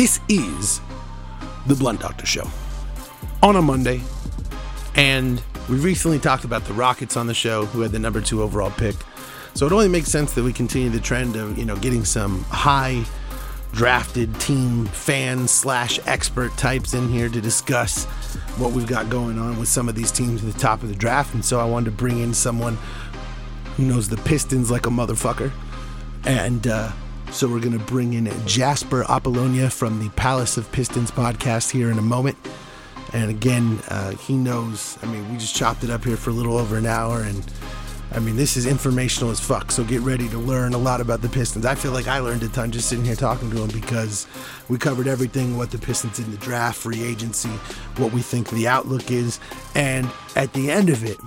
This is the Blunt Doctor Show on a Monday, and we recently talked about the Rockets on the show, who had the number two overall pick. So it only makes sense that we continue the trend of you know getting some high drafted team fans slash expert types in here to discuss what we've got going on with some of these teams at the top of the draft. And so I wanted to bring in someone who knows the Pistons like a motherfucker. And uh, so we're going to bring in Jasper Apollonia from the Palace of Pistons podcast here in a moment. And again, uh, he knows. I mean, we just chopped it up here for a little over an hour, and I mean, this is informational as fuck. So get ready to learn a lot about the Pistons. I feel like I learned a ton just sitting here talking to him because we covered everything what the Pistons in the draft, free agency, what we think the outlook is. And at the end of it,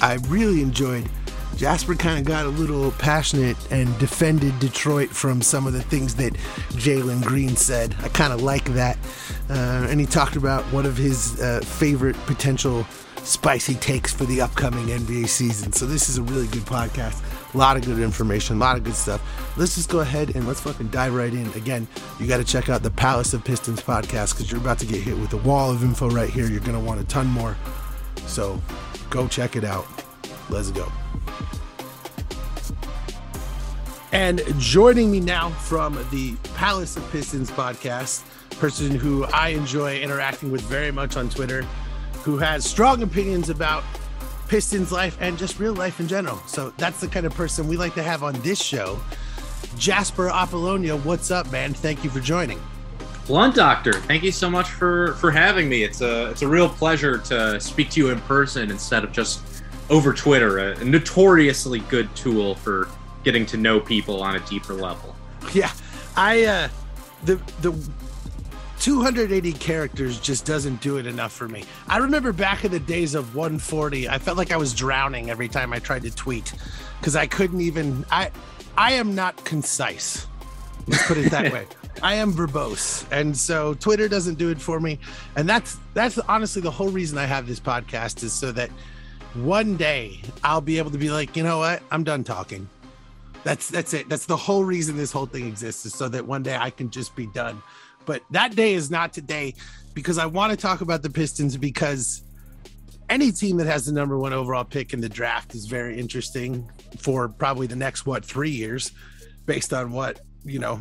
I really enjoyed. Jasper kind of got a little passionate and defended Detroit from some of the things that Jalen Green said. I kind of like that. Uh, and he talked about one of his uh, favorite potential spicy takes for the upcoming NBA season. So this is a really good podcast. A lot of good information, a lot of good stuff. Let's just go ahead and let's fucking dive right in. Again, you got to check out the Palace of Pistons podcast because you're about to get hit with a wall of info right here. You're going to want a ton more. So go check it out. Let's go. And joining me now from the Palace of Pistons podcast, person who I enjoy interacting with very much on Twitter, who has strong opinions about Pistons life and just real life in general. So that's the kind of person we like to have on this show. Jasper Apollonia, what's up, man? Thank you for joining. Blunt Doctor, thank you so much for for having me. It's a it's a real pleasure to speak to you in person instead of just over Twitter, a notoriously good tool for getting to know people on a deeper level. Yeah, I uh, the the 280 characters just doesn't do it enough for me. I remember back in the days of 140, I felt like I was drowning every time I tried to tweet because I couldn't even. I I am not concise. Let's put it that way. I am verbose, and so Twitter doesn't do it for me. And that's that's honestly the whole reason I have this podcast is so that one day I'll be able to be like, you know what, I'm done talking. That's that's it. That's the whole reason this whole thing exists is so that one day I can just be done but that day is not today because I want to talk about the Pistons because any team that has the number one overall pick in the draft is very interesting for probably the next what three years, based on what you know,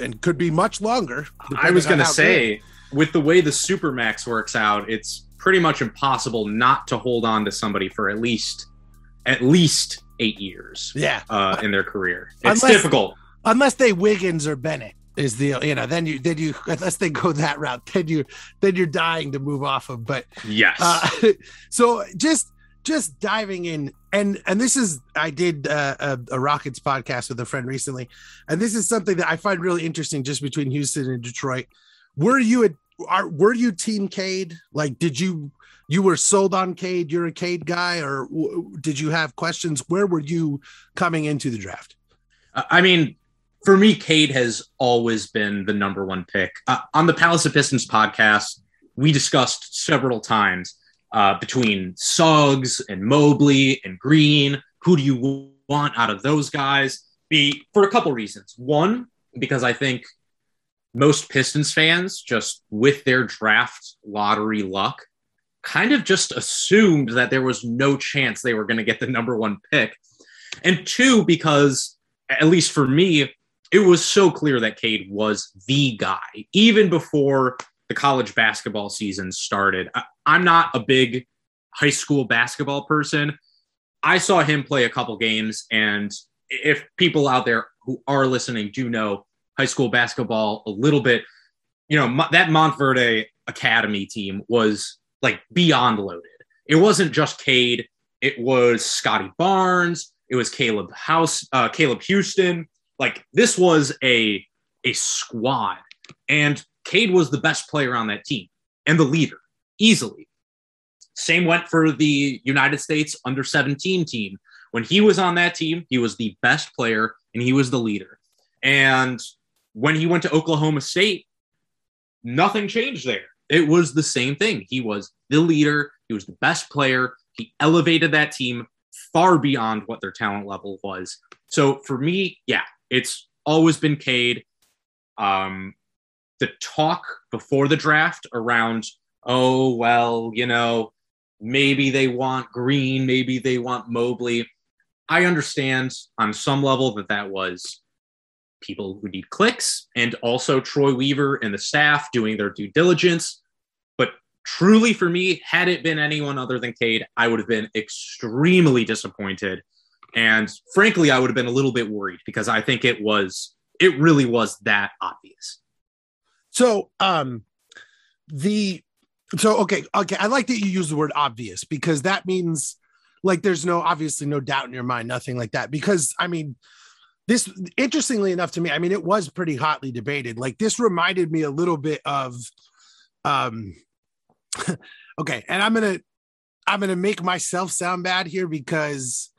and could be much longer. I was going to say, good. with the way the supermax works out, it's pretty much impossible not to hold on to somebody for at least at least eight years. Yeah, uh, in their career, it's unless, difficult. Unless they Wiggins or Bennett is the you know then you then you unless they go that route then you then you're dying to move off of but yes. uh, so just just diving in and and this is i did uh, a, a, rockets podcast with a friend recently and this is something that i find really interesting just between houston and detroit. Were you at are were you team cade? Like did you you were sold on cade you're a cade guy or w- did you have questions where were you coming into the draft i mean for me, Cade has always been the number one pick. Uh, on the Palace of Pistons podcast, we discussed several times uh, between Suggs and Mobley and Green. Who do you want out of those guys? Be for a couple reasons. One, because I think most Pistons fans, just with their draft lottery luck, kind of just assumed that there was no chance they were going to get the number one pick. And two, because at least for me, it was so clear that Cade was the guy, even before the college basketball season started. I, I'm not a big high school basketball person. I saw him play a couple games, and if people out there who are listening do know high school basketball a little bit, you know, that Montverde Academy team was like beyond loaded. It wasn't just Cade, it was Scotty Barnes, it was Caleb House, uh, Caleb Houston, like this was a a squad, and Cade was the best player on that team and the leader easily. Same went for the United States under 17 team. When he was on that team, he was the best player and he was the leader. And when he went to Oklahoma State, nothing changed there. It was the same thing. He was the leader, he was the best player. He elevated that team far beyond what their talent level was. So for me, yeah, it's always been Cade. Um, the talk before the draft around, oh, well, you know, maybe they want Green, maybe they want Mobley. I understand on some level that that was people who need clicks and also Troy Weaver and the staff doing their due diligence. But truly, for me, had it been anyone other than Cade, I would have been extremely disappointed. And frankly, I would have been a little bit worried because I think it was, it really was that obvious. So, um, the, so, okay, okay. I like that you use the word obvious because that means like there's no, obviously, no doubt in your mind, nothing like that. Because, I mean, this interestingly enough to me i mean it was pretty hotly debated. Like this reminded me a little bit of um okay and i'm gonna i'm gonna make myself sound bad here because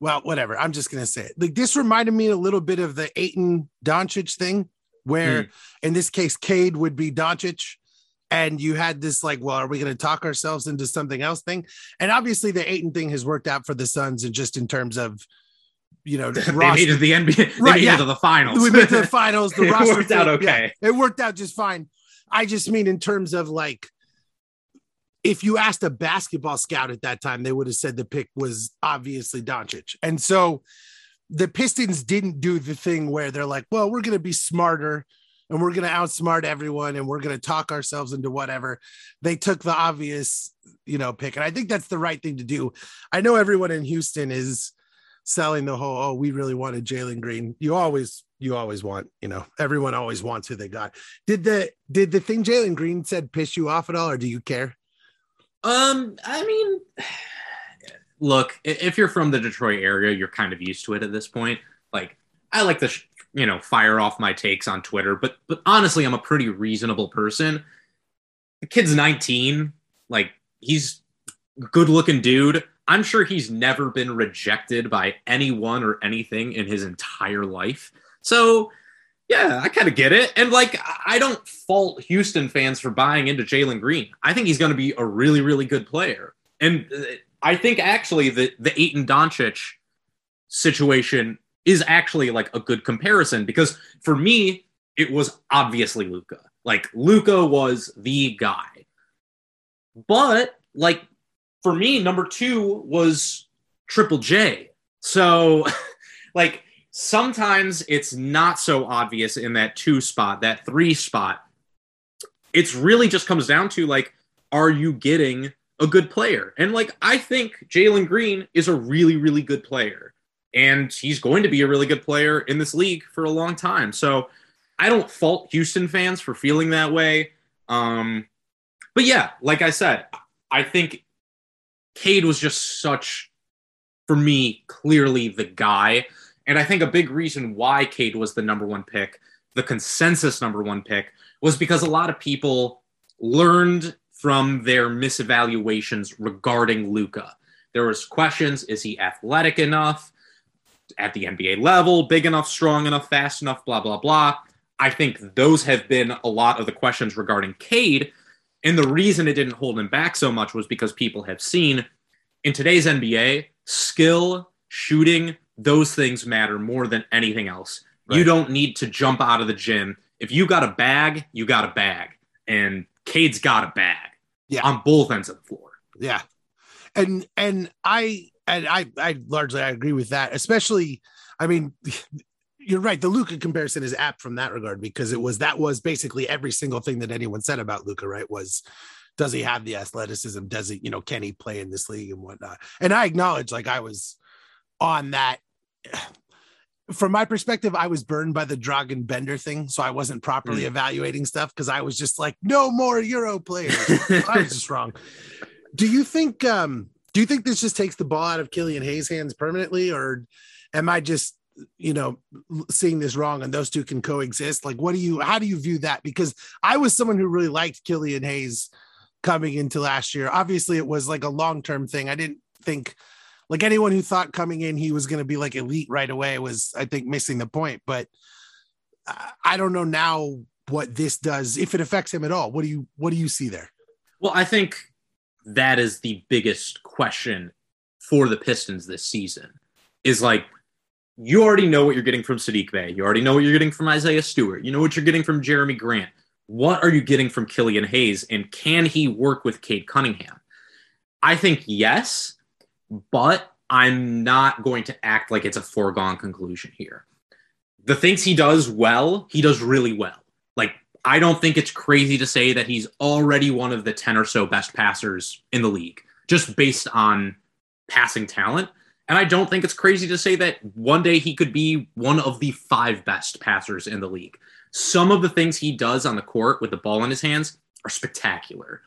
well whatever i'm just gonna say it. Like this reminded me a little bit of the Ayton Doncic thing where mm. in this case Cade would be Doncic and you had this like well are we going to talk ourselves into something else thing? And obviously the Ayton thing has worked out for the Suns and just in terms of you know, they made it to the NBA. They right, made yeah. it to the finals. We made to the finals. The it roster worked out okay. Yeah, it worked out just fine. I just mean in terms of like, if you asked a basketball scout at that time, they would have said the pick was obviously Doncic. And so the Pistons didn't do the thing where they're like, well, we're going to be smarter and we're going to outsmart everyone and we're going to talk ourselves into whatever. They took the obvious, you know, pick. And I think that's the right thing to do. I know everyone in Houston is selling the whole oh we really wanted Jalen Green. You always you always want you know everyone always wants who they got. Did the did the thing Jalen Green said piss you off at all, or do you care? Um, I mean, look, if you're from the Detroit area, you're kind of used to it at this point. Like I like to you know fire off my takes on Twitter, but but honestly, I'm a pretty reasonable person. The kid's 19, like he's good looking dude I'm sure he's never been rejected by anyone or anything in his entire life. So, yeah, I kind of get it. And like, I don't fault Houston fans for buying into Jalen Green. I think he's going to be a really, really good player. And uh, I think actually the the Ayton Doncic situation is actually like a good comparison because for me, it was obviously Luka. Like Luka was the guy. But like for me, number two was Triple J. So, like, sometimes it's not so obvious in that two spot, that three spot. It's really just comes down to, like, are you getting a good player? And, like, I think Jalen Green is a really, really good player. And he's going to be a really good player in this league for a long time. So, I don't fault Houston fans for feeling that way. Um, but yeah, like I said, I think Cade was just such, for me, clearly the guy. And I think a big reason why Cade was the number one pick, the consensus number one pick, was because a lot of people learned from their misevaluations regarding Luka. There was questions: Is he athletic enough at the NBA level? Big enough, strong enough, fast enough? Blah blah blah. I think those have been a lot of the questions regarding Cade and the reason it didn't hold him back so much was because people have seen in today's NBA, skill, shooting, those things matter more than anything else. Right. You don't need to jump out of the gym. If you got a bag, you got a bag. And Cade's got a bag. Yeah. On both ends of the floor. Yeah. And and I and I I largely I agree with that, especially I mean you're right. The Luka comparison is apt from that regard because it was that was basically every single thing that anyone said about Luka, right? Was does he have the athleticism? Does he, you know, can he play in this league and whatnot? And I acknowledge, like, I was on that. From my perspective, I was burned by the Dragan Bender thing, so I wasn't properly mm. evaluating stuff because I was just like, no more Euro players. I was just wrong. Do you think? um Do you think this just takes the ball out of Killian Hayes' hands permanently, or am I just you know seeing this wrong and those two can coexist like what do you how do you view that? Because i was someone who really liked killian hayes coming into last year. Obviously it was like a long-term thing. I didn't think like anyone who thought coming in he was going to be like elite right away was i think missing the point but i don't know now what this does if it affects him at all. What do you what do you see there? Well i think that is the biggest question for the pistons this season is like you already know what you're getting from Saddiq Bey. You already know what you're getting from Isaiah Stewart. You know what you're getting from Jerami Grant. What are you getting from Killian Hayes? And can he work with Cade Cunningham? I think yes, but I'm not going to act like it's a foregone conclusion here. The things he does well, he does really well. Like, I don't think it's crazy to say that he's already one of the 10 or so best passers in the league, just based on passing talent. And I don't think it's crazy to say that one day he could be one of the five best passers in the league. Some of the things he does on the court with the ball in his hands are spectacular.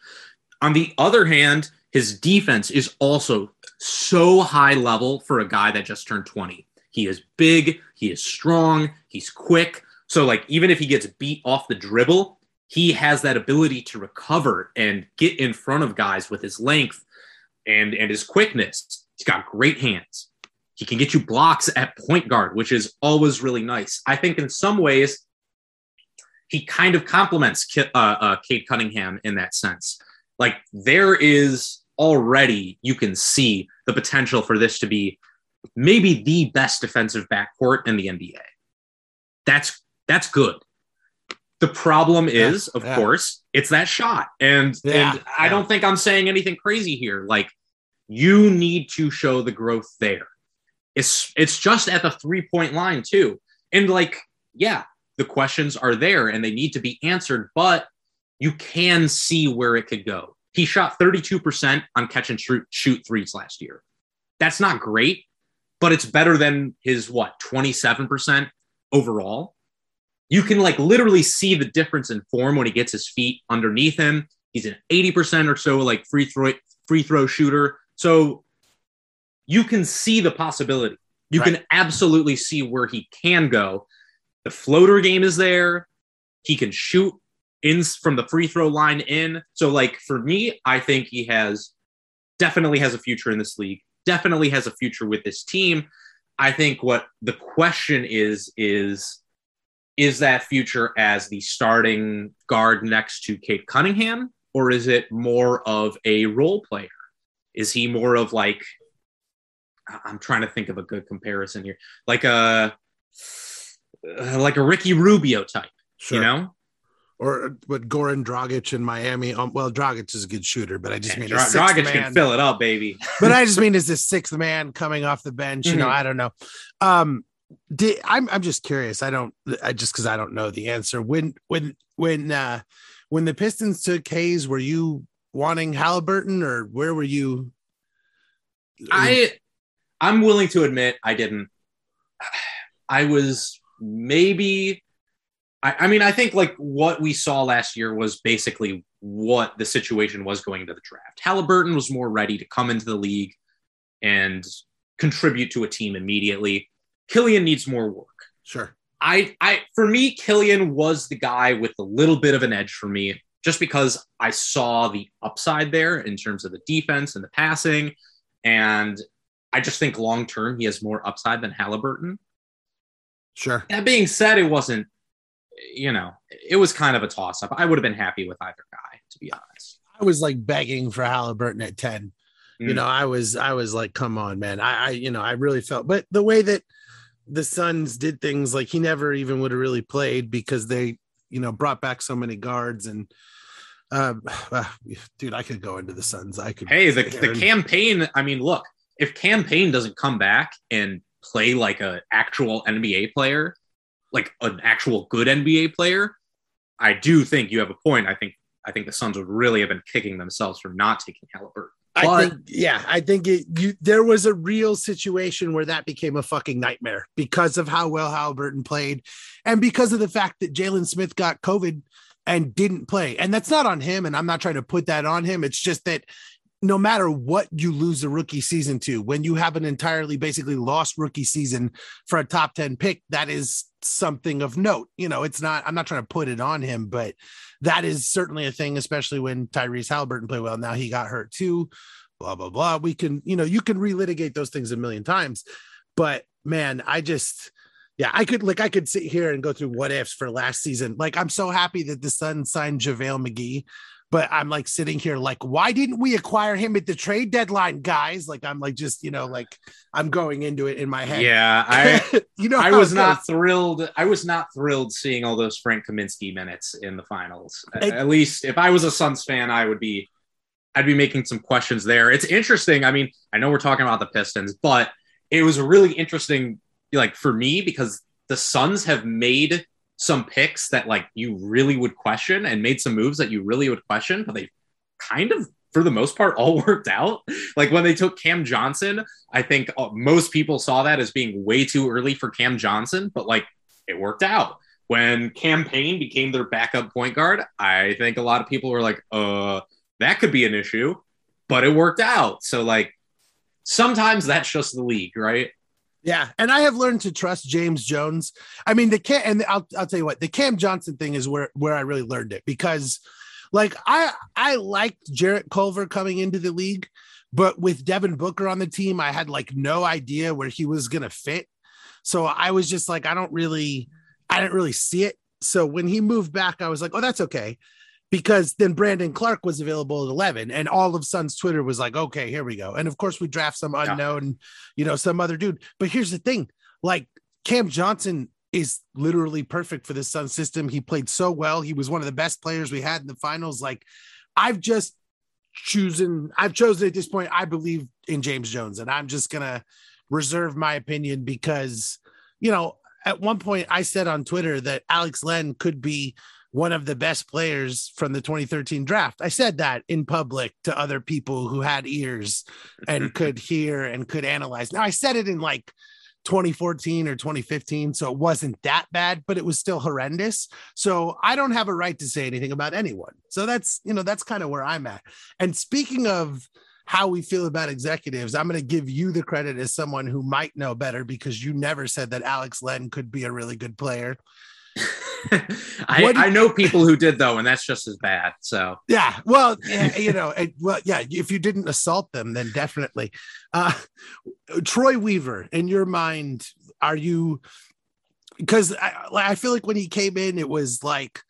On the other hand, his defense is also so high level for a guy that just turned 20. He is big, he is strong, he's quick. So, like, even if he gets beat off the dribble, he has that ability to recover and get in front of guys with his length and, and his quickness. He's got great hands. He can get you blocks at point guard, which is always really nice. I think in some ways, he kind of complements uh, uh, Cade Cunningham in that sense. Like there is already, you can see the potential for this to be maybe the best defensive backcourt in the NBA. That's that's good. The problem is, yeah, of yeah. course, it's that shot. And, yeah, and I don't think I'm saying anything crazy here. Like you need to show the growth there. It's it's just at the three point line too. And like, yeah, the questions are there and they need to be answered, but you can see where it could go. He shot 32% on catch and shoot, shoot threes last year. That's not great, but it's better than his what, 27% overall. You can like literally see the difference in form when he gets his feet underneath him. He's an 80% or so like free throw free throw shooter. So you can see the possibility. You right. can absolutely see where he can go. The floater game is there. He can shoot in from the free throw line in. So like for me, I think he has definitely has a future in this league. Definitely has a future with this team. I think what the question is is is that future as the starting guard next to Cade Cunningham or is it more of a role player? Is he more of like I'm trying to think of a good comparison here. Like a like a Ricky Rubio type, sure. you know? Or what Goran Dragic in Miami. Um, well, Dragic is a good shooter, but I just mean Dra- Dragic man, can fill it up, baby. but I just mean is this sixth man coming off the bench. You mm-hmm. know, I don't know. Um, did, I'm I'm just curious. I don't. I just because I don't know the answer. When when when uh when the Pistons took Hayes, were you wanting Halliburton or where were you? I I'm willing to admit I didn't. I was maybe. I, I mean, I think like what we saw last year was basically what the situation was going into the draft. Halliburton was more ready to come into the league and contribute to a team immediately. Killian needs more work. Sure. I, I, for me, Killian was the guy with a little bit of an edge for me, just because I saw the upside there in terms of the defense and the passing, and I just think long term he has more upside than Halliburton. Sure. That being said, it wasn't, you know, it was kind of a toss up. I would have been happy with either guy, to be honest. I was like begging for Halliburton at 10. Mm. You know, I was, I was like, come on, man. I, I, you know, I really felt, but the way that the Suns did things, like he never even would have really played because they, you know, brought back so many guards and, um, uh, dude, I could go into the Suns. I could. Hey, the, the Cam Payne. I mean, look, if Cam Payne doesn't come back and play like an actual NBA player, like an actual good NBA player, I do think you have a point. I think I think the Suns would really have been kicking themselves for not taking Halliburton. But, I think, yeah, I think it. You, there was a real situation where that became a fucking nightmare because of how well Halliburton played, and because of the fact that Jalen Smith got COVID and didn't play. And that's not on him. And I'm not trying to put that on him. It's just that no matter what you lose a rookie season to, when you have an entirely basically lost rookie season for a top 10 pick, that is something of note. You know, it's not, I'm not trying to put it on him, but that is certainly a thing, especially when Tyrese Halliburton played well. Now he got hurt too, blah, blah, blah. We can, you know, you can relitigate those things a million times. But man, I just, yeah, I could like I could sit here and go through what ifs for last season. Like I'm so happy that the Suns signed JaVale McGee but I'm like sitting here like, why didn't we acquire him at the trade deadline, guys? Like I'm like just you know like I'm going into it in my head. Yeah, I you know I was not thrilled. I was not thrilled seeing all those Frank Kaminsky minutes in the finals. It- At least if I was a Suns fan, I would be I'd be making some questions there. It's interesting. I mean, I know we're talking about the Pistons, but it was a really interesting like for me because the Suns have made some picks that like you really would question and made some moves that you really would question, but they kind of for the most part all worked out. Like when they took Cam Johnson, I think uh, most people saw that as being way too early for Cam Johnson, but like it worked out. When Cam Payne became their backup point guard, I think a lot of people were like, uh, that could be an issue, but it worked out. So like sometimes that's just the league, right? Yeah, and I have learned to trust James Jones. I mean, the Cam, and I'll I'll tell you what, the Cam Johnson thing is where where I really learned it because, like, I I liked Jarrett Culver coming into the league, but with Devin Booker on the team, I had like no idea where he was gonna fit. So I was just like, I don't really, I didn't really see it. So when he moved back, I was like, oh, that's okay. Because then Brandon Clarke was available at 11, and all of Sun's Twitter was like, okay, here we go. And of course, we draft some Yeah. unknown, you know, some other dude. But here's the thing like, Cam Johnson is literally perfect for the Sun system. He played so well. He was one of the best players we had in the finals. Like, I've just chosen, I've chosen at this point, I believe in James Jones, and I'm just gonna reserve my opinion because, you know, at one point I said on Twitter that Alex Len could be one of the best players from the 2013 draft. I said that in public to other people who had ears and could hear and could analyze. Now I said it in like 2014 or 2015, so it wasn't that bad, but it was still horrendous. So I don't have a right to say anything about anyone. So that's, you know, that's kind of where I'm at. And speaking of how we feel about executives, I'm going to give you the credit as someone who might know better because you never said that Alex Len could be a really good player. I, you- I know people who did though, and that's just as bad. So Yeah, well, you know, well, yeah. If you didn't assault them, then definitely. Uh, Troy Weaver, in your mind, are you? Because I, I feel like when he came in, it was like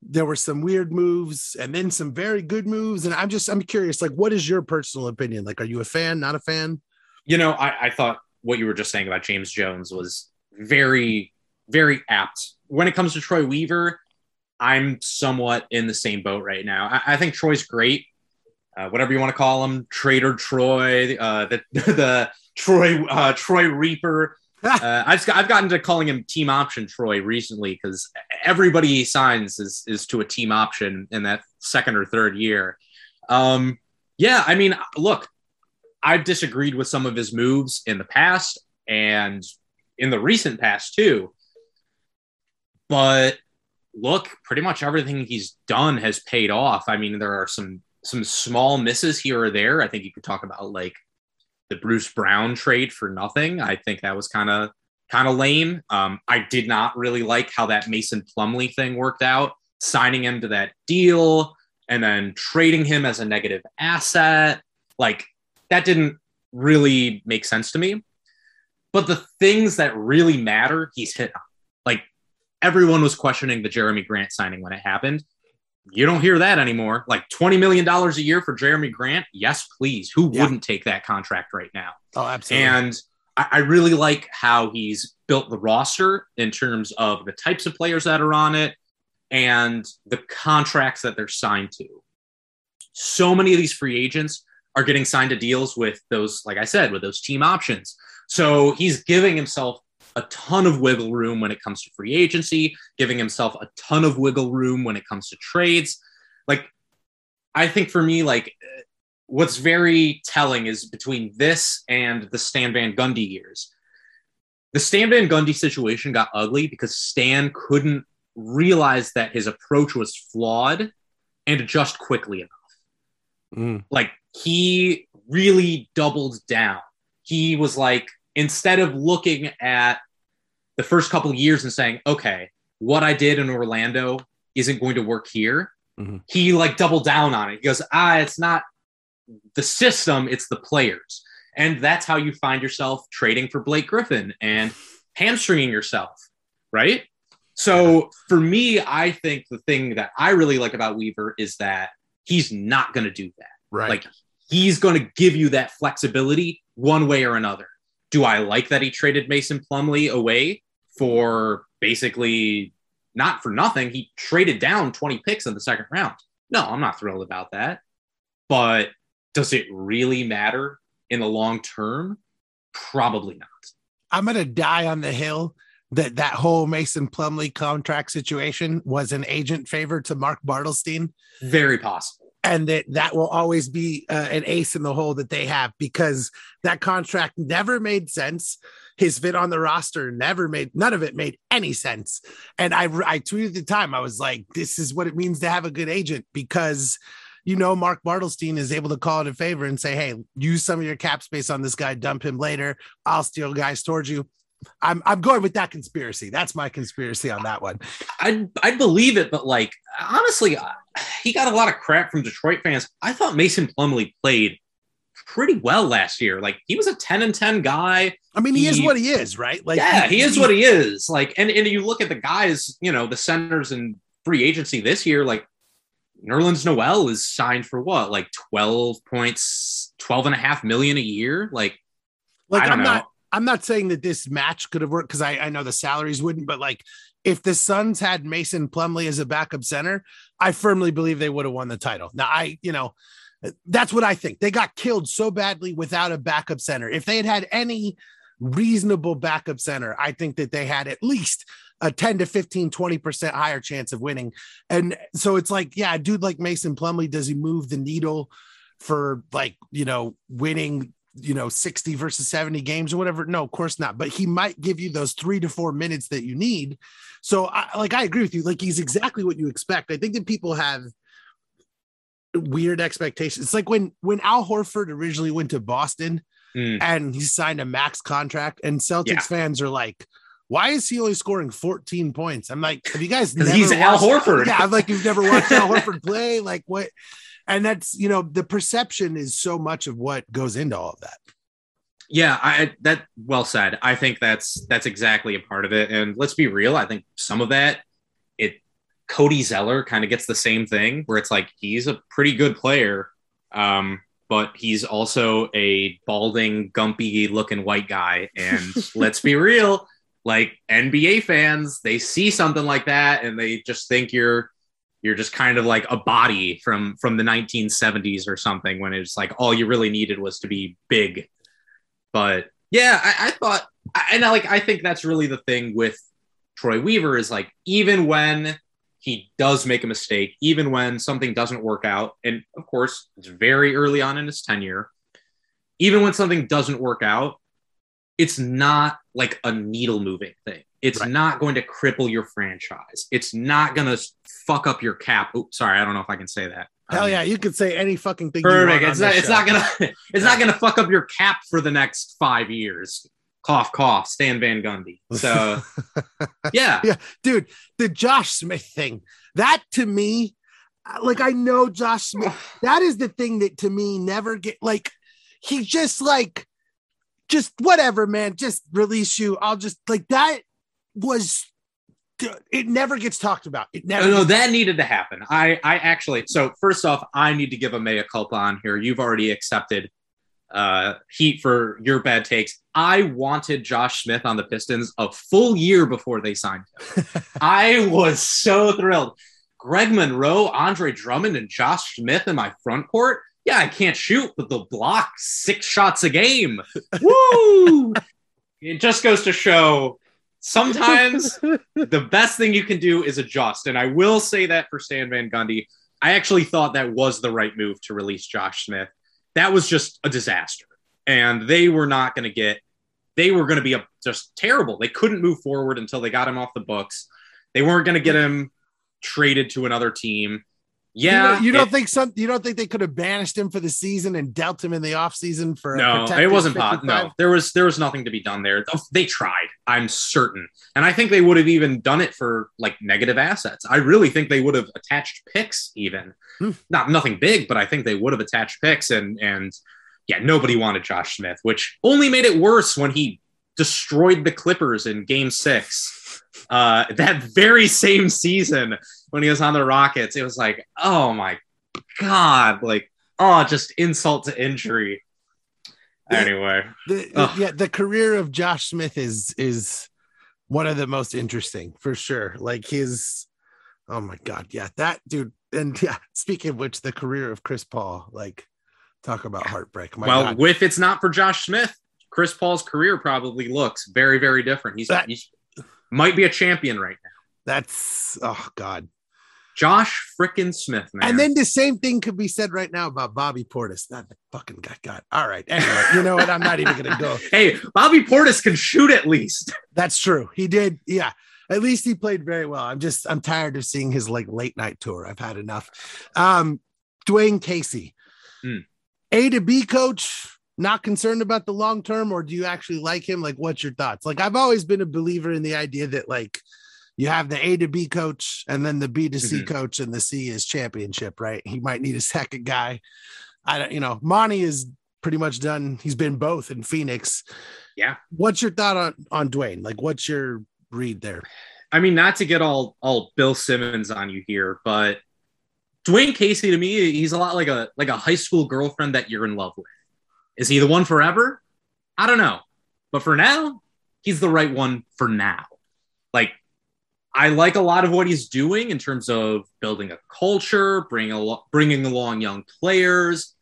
there were some weird moves and then some very good moves, and I'm just I'm curious, like, what is your personal opinion? Like, are you a fan? Not a fan? you know, I, I thought what you were just saying about James Jones was very, very apt. When it comes to Troy Weaver, I'm somewhat in the same boat right now. I, I think Troy's great. Uh, whatever you want to call him, Trader Troy, uh, the the Troy uh, Troy Reaper. Uh, I've I've gotten to calling him team option Troy recently because everybody he signs is is to a team option in that second or third year. Um, yeah, I mean, look, I've disagreed with some of his moves in the past and in the recent past too. But look, pretty much everything he's done has paid off. I mean, there are some some small misses here or there. I think you could talk about like the Bruce Brown trade for nothing. I think that was kind of kind of lame. Um, I did not really like how that Mason Plumlee thing worked out, signing him to that deal and then trading him as a negative asset. Like that didn't really make sense to me. But the things that really matter, he's hit on. Everyone was questioning the Jerami Grant signing when it happened. You don't hear that anymore. Like $20 million a year for Jerami Grant. Yes, please. Who Yeah. wouldn't take that contract right now? Oh, absolutely. And I, I really like how he's built the roster in terms of the types of players that are on it and the contracts that they're signed to. So many of these free agents are getting signed to deals with those, like I said, with those team options. So he's giving himself a ton of wiggle room when it comes to free agency, giving himself a ton of wiggle room when it comes to trades. Like, I think for me, like, what's very telling is between this and the Stan Van Gundy years. The Stan Van Gundy situation got ugly because Stan couldn't realize that his approach was flawed and adjust quickly enough. Mm. Like he really doubled down. He was like, instead of looking at the first couple of years and saying, okay, what I did in Orlando isn't going to work here, Mhm. he like doubled down on it. He goes, ah, it's not the system, it's the players. And that's how you find yourself trading for Blake Griffin and hamstringing yourself, right? So for me, I think the thing that I really like about Weaver is that he's not going to do that. Right. Like he's going to give you that flexibility one way or another. Do I like that he traded Mason Plumlee away for basically not for nothing? He traded down 20 picks in the second round. No, I'm not thrilled about that. But does it really matter in the long term? Probably not. I'm gonna die on the hill that that whole Mason Plumlee contract situation was an agent favor to Mark Bartelstein. Very possible. And that that will always be uh, an ace in the hole that they have because that contract never made sense. His fit on the roster never made none of it made any sense. And I I tweeted the time I was like, this is what it means to have a good agent because you know Mark Bartelstein is able to call it a favor and say, hey, use some of your cap space on this guy, dump him later. I'll steal guys towards you. I'm I'm going with that conspiracy. That's my conspiracy on that one. I I believe it, but like honestly, uh, he got a lot of crap from Detroit fans. I thought Mason Plumlee played pretty well last year. Like he was a 10 and 10 guy. I mean, he, he is what he is, right? Like Yeah, he, he is what he is. Like and, and you look at the guys, you know, the centers and free agency this year, like Nerlens Noel is signed for what? Like 12 points, 12 and a half million a year. Like, like I know. Not, I'm not saying that this match could have worked because I, I know the salaries wouldn't, but like if the Suns had Mason Plumlee as a backup center, I firmly believe they would have won the title. Now, I, you know, that's what I think. They got killed so badly without a backup center. If they had had any reasonable backup center, I think that they had at least a 10 to 15, 20% higher chance of winning. And so it's like, yeah, dude like Mason Plumlee, does he move the needle for like, you know, winning you know 60 versus 70 games or whatever? No of course not. But he might give you those three to four minutes that you need. So I, like i agree with you. Like he's exactly what you expect. I think that people have weird expectations. It's like when when al horford originally went to boston mm. and he signed a max contract and celtics yeah. fans are like why is he only scoring 14 points? I'm like, have you guys never he's watched, Al Horford? Yeah, I'm like, you've never watched Al Horford play. Like, what? and that's you know the perception is so much of what goes into all of that yeah i that well said i think that's that's exactly a part of it and let's be real i think some of that it cody zeller kind of gets the same thing where it's like he's a pretty good player um but he's also a balding gumpy looking white guy. And let's be real like nba fans they see something like that and they just think you're you're just kind of like a body from from the 1970s or something when it's like all you really needed was to be big. But yeah i, I thought and I, like i think that's really the thing with troy weaver is like even when he does make a mistake even when something doesn't work out and of course it's very early on in his tenure even when something doesn't work out it's not like a needle moving thing it's right. not going to cripple your franchise. It's not going to fuck up your cap. Oops, sorry, I don't know if I can say that. Hell um, yeah, you could say any fucking thing. Perfect. it's not. It's not gonna. It's not gonna fuck up your cap for the next five years. Cough, cough. Stan Van Gundy. So, yeah, yeah, dude. The Josh Smith thing. That to me, like I know Josh Smith. that is the thing that to me never get like. He just like, just whatever, man. Just release you. I'll just like that was it never gets talked about. It never. No, no, that needed to happen. I, I actually. So first off, I need to give a mea culpa on here. You've already accepted uh, heat for your bad takes. I wanted Josh Smith on the Pistons a full year before they signed him. I was so thrilled. Greg Monroe, Andre Drummond, and Josh Smith in my front court. Yeah, I can't shoot, but they'll block six shots a game. Woo! it just goes to show sometimes the best thing you can do is adjust. And I will say that for Stan Van Gundy, I actually thought that was the right move to release Josh Smith. That was just a disaster. And they were not going to get, they were going to be a, just terrible. They couldn't move forward until they got him off the books. They weren't going to get him traded to another team. Yeah, you, you don't it, think some you don't think they could have banished him for the season and dealt him in the offseason for no, it wasn't pot. No, there was there was nothing to be done there. They tried, I'm certain, and I think they would have even done it for like negative assets. I really think they would have attached picks, even hmm. not nothing big, but I think they would have attached picks and and yeah, nobody wanted Josh Smith, which only made it worse when he destroyed the Clippers in Game Six. Uh, that very same season when he was on the Rockets, it was like, oh my God, like, oh, just insult to injury. Anyway, the, the, yeah, the career of Josh Smith is is one of the most interesting for sure. Like his, oh my god, yeah, that dude. And yeah, speaking of which, the career of Chris Paul, like, talk about heartbreak. My well, god. if it's not for Josh Smith, Chris Paul's career probably looks very, very different. He's, That- he's might be a champion right now. that's oh god. Josh frickin' Smith, man. And then the same thing could be said right now about Bobby Portis. That fucking guy got all right. Anyway, you know what? I'm not even gonna go. hey, Bobby Portis can shoot at least. That's true. He did. Yeah. At least he played very well. I'm just I'm tired of seeing his like late night tour. I've had enough. Um Dwane Casey. Hmm. A to B coach, not concerned about the long term, or do you actually like him? Like, what's your thoughts? Like, I've always been a believer in the idea that like you have the A to B coach and then the B to C Mhm. coach, and the C is championship, right? He might need a second guy. I don't, you know, Monty is pretty much done. He's been both in Phoenix. Yeah. What's your thought on on Dwane? Like, what's your read there? I mean, not to get all all Bill Simmons on you here, but Dwane Casey to me, he's a lot like a like a high school girlfriend that you're in love with. Is he the one forever? I don't know, but for now, he's the right one for now. Like, I like a lot of what he's doing in terms of building a culture, bringing al- bringing along young players.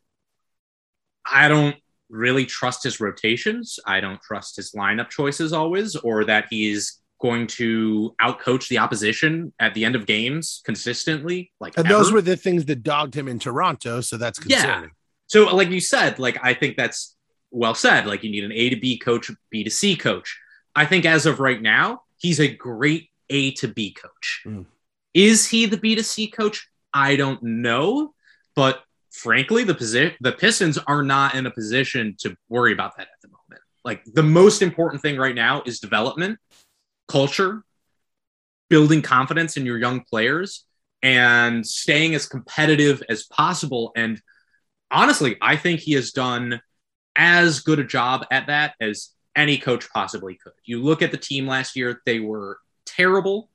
I don't really trust his rotations. I don't trust his lineup choices always, or that he's going to outcoach the opposition at the end of games consistently. Like And those were the things that dogged him in Toronto, so that's Yeah. So like you said, like I think that's well said. Like you need an A to B coach, B to C coach. I think as of right now, he's a great A to B coach. Mm. Is he the B to C coach? I don't know, but frankly, the position the Pistons are not in a position to worry about that at the moment. Like the most important thing right now is development, culture, building confidence in your young players, and staying as competitive as possible. And honestly, I think he has done as good a job at that as any coach possibly could. You look at the team last year, they were terrible,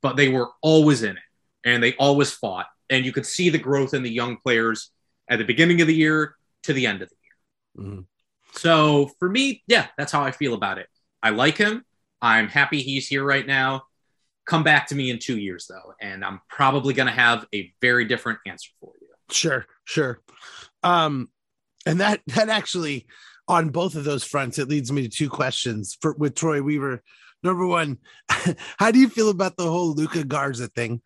but they were always in it and they always fought. And you could see the growth in the young players at the beginning of the year to the end of the year. Mhm. So for me, yeah, that's how I feel about it. I like him. I'm happy he's here right now. Come back to me in two years, though, and I'm probably going to have a very different answer for you. Sure, sure. Um, and that that actually on both of those fronts, it leads me to two questions for with Troy Weaver. Number one, how do you feel about the whole Luka Garza thing?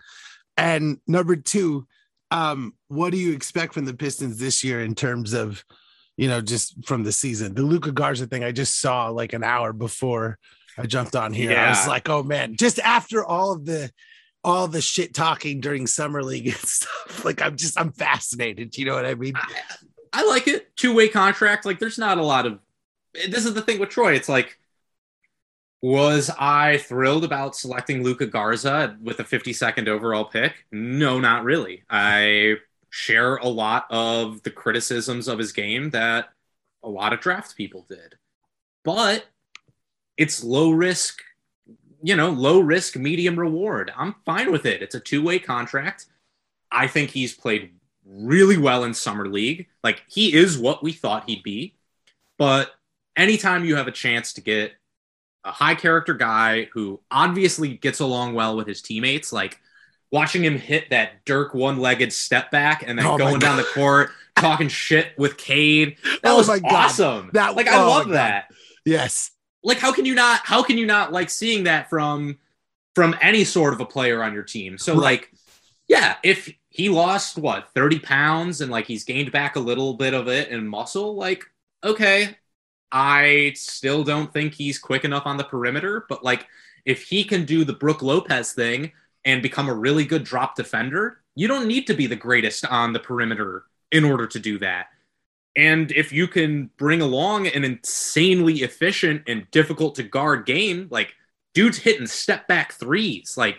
And number two, um, what do you expect from the Pistons this year in terms of, you know, just from the season? The Luka Garza thing I just saw like an hour before I jumped on here. I was like, oh man, just after all of the all the shit talking during summer league and stuff. Like I'm just I'm fascinated. You know what I mean? I, I like it. Two way contract. Like, there's not a lot of. This is the thing with Troy. It's like, was I thrilled about selecting Luka Garza with a 52nd overall pick? No, not really. I share a lot of the criticisms of his game that a lot of draft people did. But it's low risk, you know, low risk, medium reward. I'm fine with it. It's a two way contract. I think he's played really well in summer league. Like he is what we thought he'd be. But anytime you have a chance to get a high character guy who obviously gets along well with his teammates, like watching him hit that Dirk one-legged step back and then Oh going down the court talking shit with Cade. That Oh was awesome. That- like I oh love that Yes. Like how can you not how can you not like seeing that from from any sort of a player on your team? So Right. like yeah if he lost what 30 pounds and like he's gained back a little bit of it in muscle like okay. I still don't think he's quick enough on the perimeter but like if he can do the brook lopez thing and become a really good drop defender you don't need to be the greatest on the perimeter in order to do that and if you can bring along an insanely efficient and difficult to guard game, like dude's hitting step back threes, like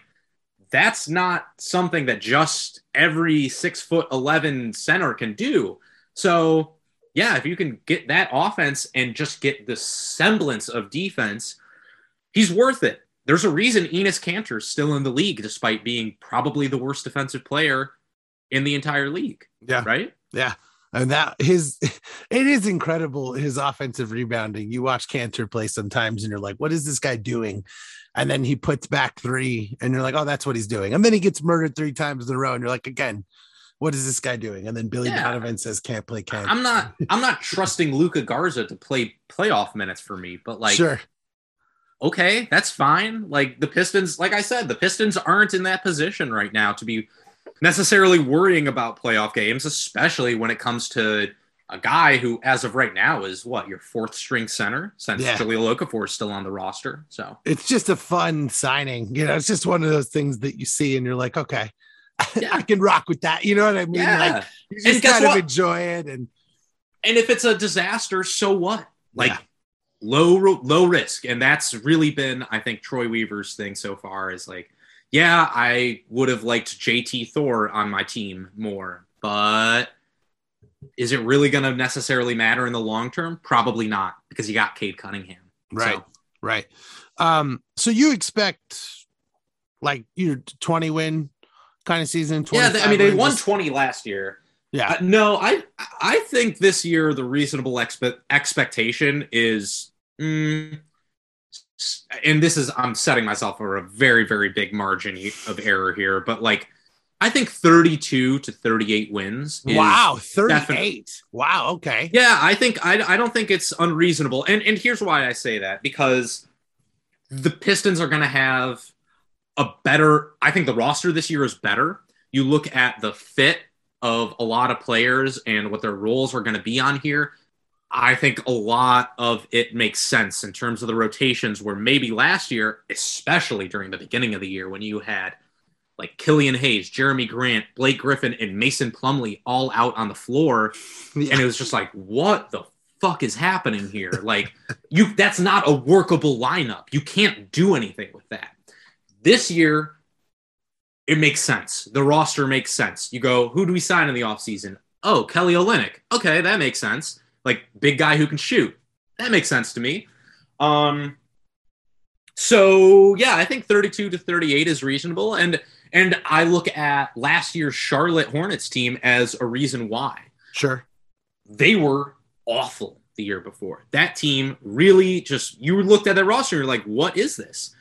that's not something that just every six foot 11 center can do. So, yeah, if you can get that offense and just get the semblance of defense, he's worth it. There's a reason Enes Kanter's still in the league, despite being probably the worst defensive player in the entire league. Yeah. Right. Yeah. And that his it is incredible his offensive rebounding. You watch Kanter play sometimes and you're like, what is this guy doing? And then he puts back three, and you're like, oh, that's what he's doing. And then he gets murdered three times in a row, and you're like, again, what is this guy doing? And then Billy Yeah. Donovan says, can't play Kanter. I'm not I'm not trusting Luka Garza to play playoff minutes for me, but like sure. okay, that's fine. Like the Pistons, like I said, the Pistons aren't in that position right now to be necessarily worrying about playoff games, especially when it comes to a guy who, as of right now, is what your fourth string center since Yeah. Jahlil Okafor is still on the roster. So It's just a fun signing. You know, it's just one of those things that you see and you're like, okay, Yeah. I can rock with that. You know what I mean? yeah, Like you just kind of enjoy it. And and if it's a disaster, so what? Like Yeah. low low risk, and that's really been, I think, Troy Weaver's thing so far is like, yeah, I would have liked JT Thor on my team more, but is it really going to necessarily matter in the long term? Probably not, because you got Cade Cunningham. right, So, right. Um, so you expect like your 20 win kind of season? yeah, I mean, they won twenty last year. Yeah. Uh, no, I I think this year the reasonable expe- expectation is, mm, and this is I'm setting myself for a very very big margin of error here, but like I think 32 to 38 wins. wow, 38. Wow, okay. Yeah, I think I I don't think it's unreasonable, and and here's why I say that because the Pistons are going to have a better. I think the roster this year is better. You look at the fit of a lot of players and what their roles are going to be on here. I think a lot of it makes sense in terms of the rotations. Where maybe last year, especially during the beginning of the year, when you had like Killian Hayes, Jerami Grant, Blake Griffin, and Mason Plumlee all out on the floor, Yeah. and it was just like, what the fuck is happening here? Like, you that's not a workable lineup. You can't do anything with that. This year, it makes sense. The roster makes sense. You go, who do we sign in the offseason? Oh, Kelly Olynyk. Okay, that makes sense. Like big guy who can shoot. That makes sense to me. Um so yeah, I think 32 to 38 is reasonable. And and I look at last year's Charlotte Hornets team as a reason why Sure. they were awful the year before. That team really just you looked at their roster, and you're like, what is this?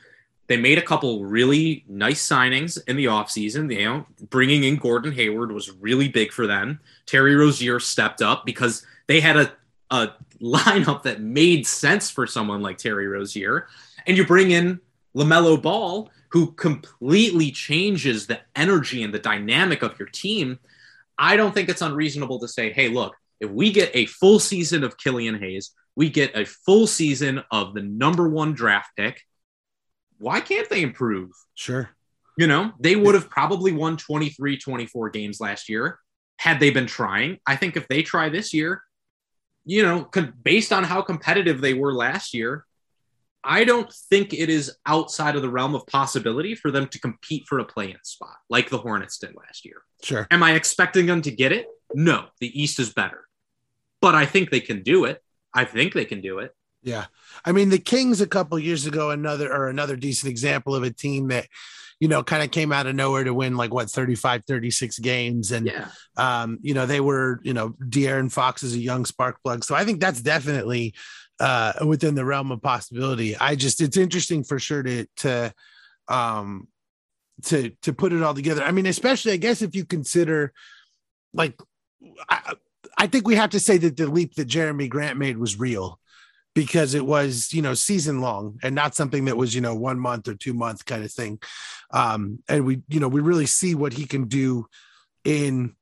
They made a couple really nice signings in the offseason. You know, bringing in Gordon Hayward was really big for them. Terry Rozier stepped up because they had a, a lineup that made sense for someone like Terry Rozier. And you bring in LaMelo Ball, who completely changes the energy and the dynamic of your team. I don't think it's unreasonable to say, hey, look, if we get a full season of Killian Hayes, we get a full season of the number one draft pick. Why can't they improve? Sure. You know, they would have probably won 23, 24 games last year had they been trying. I think if they try this year, you know, based on how competitive they were last year, I don't think it is outside of the realm of possibility for them to compete for a play-in spot like the Hornets did last year. Sure. Am I expecting them to get it? No, the East is better. But I think they can do it. I think they can do it. Yeah. I mean, the Kings a couple years ago, another or another decent example of a team that, you know, kind of came out of nowhere to win like what 35, 36 games. And Yeah. um, you know, they were, you know, De'Aaron Fox is a young spark plug. So I think that's definitely uh within the realm of possibility. I just it's interesting for sure to to um to to put it all together. I mean, especially I guess if you consider like I, I think we have to say that the leap that Jerami Grant made was real because it was you know season long and not something that was you know one month or two month kind of thing. Um and we you know we really see what he can do in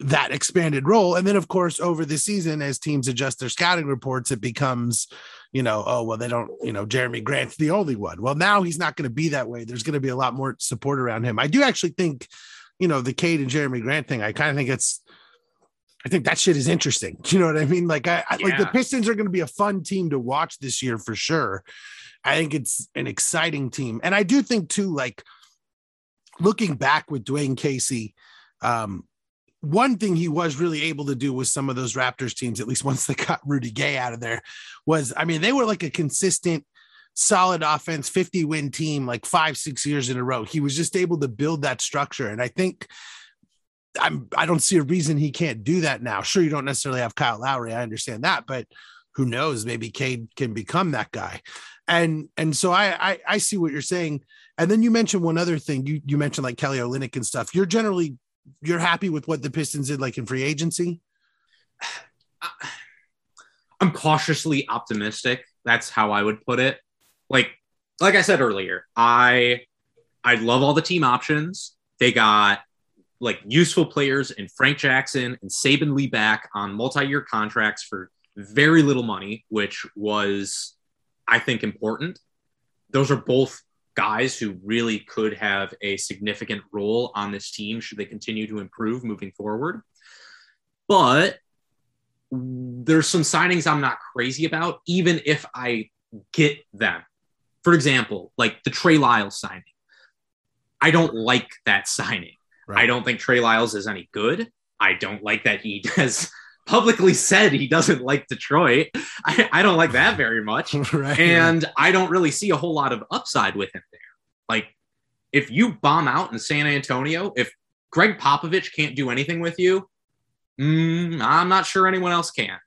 that expanded role. And then of course over the season as teams adjust their scouting reports it becomes you know oh well they don't you know jerami grant's the only one. Well now he's not going to be that way. There's going to be a lot more support around him. I do actually think you know the Cade and jerami grant thing i kind of think it's I think that shit is interesting. Do you know what I mean? Like, I, I like the Pistons are going to be a fun team to watch this year for sure. I think it's an exciting team, and I do think too, like looking back with Dwane Casey, um, one thing he was really able to do with some of those Raptors teams, at least once they got Rudy Gay out of there, was I mean they were like a consistent, solid offense, fifty win team, like five six years in a row. He was just able to build that structure, and I think I'm I don't see a reason he can't do that now. Sure, you don't necessarily have Kyle Lowry. I understand that, but who knows? Maybe Cade can become that guy. And and so I, I I see what you're saying. And then you mentioned one other thing. You you mentioned like Kelly Olynyk and stuff. You're generally you're happy with what the Pistons did like in free agency. I'm cautiously optimistic. That's how I would put it. Like like I said earlier, I I love all the team options. They got like useful players in Frank Jackson and Saben Lee back on multi-year contracts for very little money, which was I think important. Those are both guys who really could have a significant role on this team should they continue to improve moving forward. But there's some signings I'm not crazy about, even if I get them. For example, like the Trey Lyles signing. I don't like that signing. Right. I don't think Trey Lyles is any good. I don't like that he has publicly said he doesn't like Detroit. I, I don't like that very much. right. And I don't really see a whole lot of upside with him there. Like, if you bomb out in San Antonio, if Gregg Popovich can't do anything with you, Mm, I'm not sure anyone else can.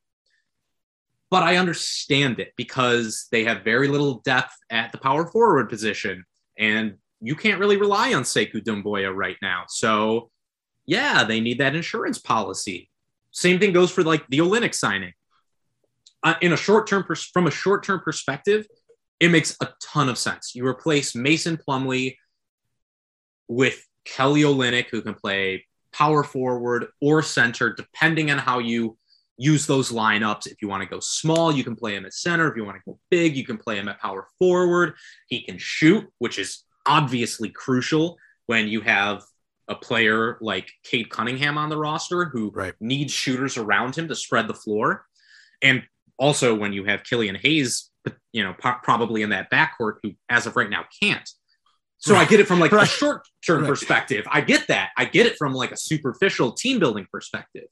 But I understand it because they have very little depth at the power forward position. And you can't really rely on Sekou Doumbouya right now. So, yeah, they need that insurance policy. Same thing goes for like the Olynyk signing. Uh, in a short term, pers- from a short term perspective, it makes a ton of sense. You replace Mason Plumlee with Kelly Olynyk, who can play power forward or center, depending on how you use those lineups. If you want to go small, you can play him at center. If you want to go big, you can play him at power forward. He can shoot, which is obviously crucial when you have a player like Cade Cunningham on the roster who right. needs shooters around him to spread the floor. And also when you have Killian Hayes, you know, probably in that backcourt who, as of right now, can't. So right. I get it from like right. a short term perspective. I get that. I get it from like a superficial team building perspective.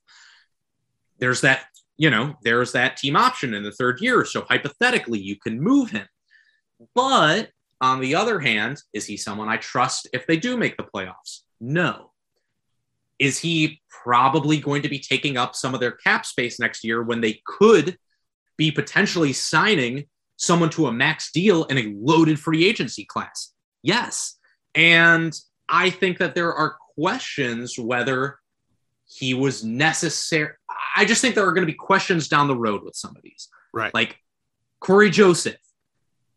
There's that, you know, there's that team option in the third year. So hypothetically, you can move him. But on the other hand, is he someone I trust if they do make the playoffs? No. Is he probably going to be taking up some of their cap space next year when they could be potentially signing someone to a max deal in a loaded free agency class? Yes. And I think that there are questions whether he was necessary. I just think there are going to be questions down the road with some of these. Right. Like Cory Joseph.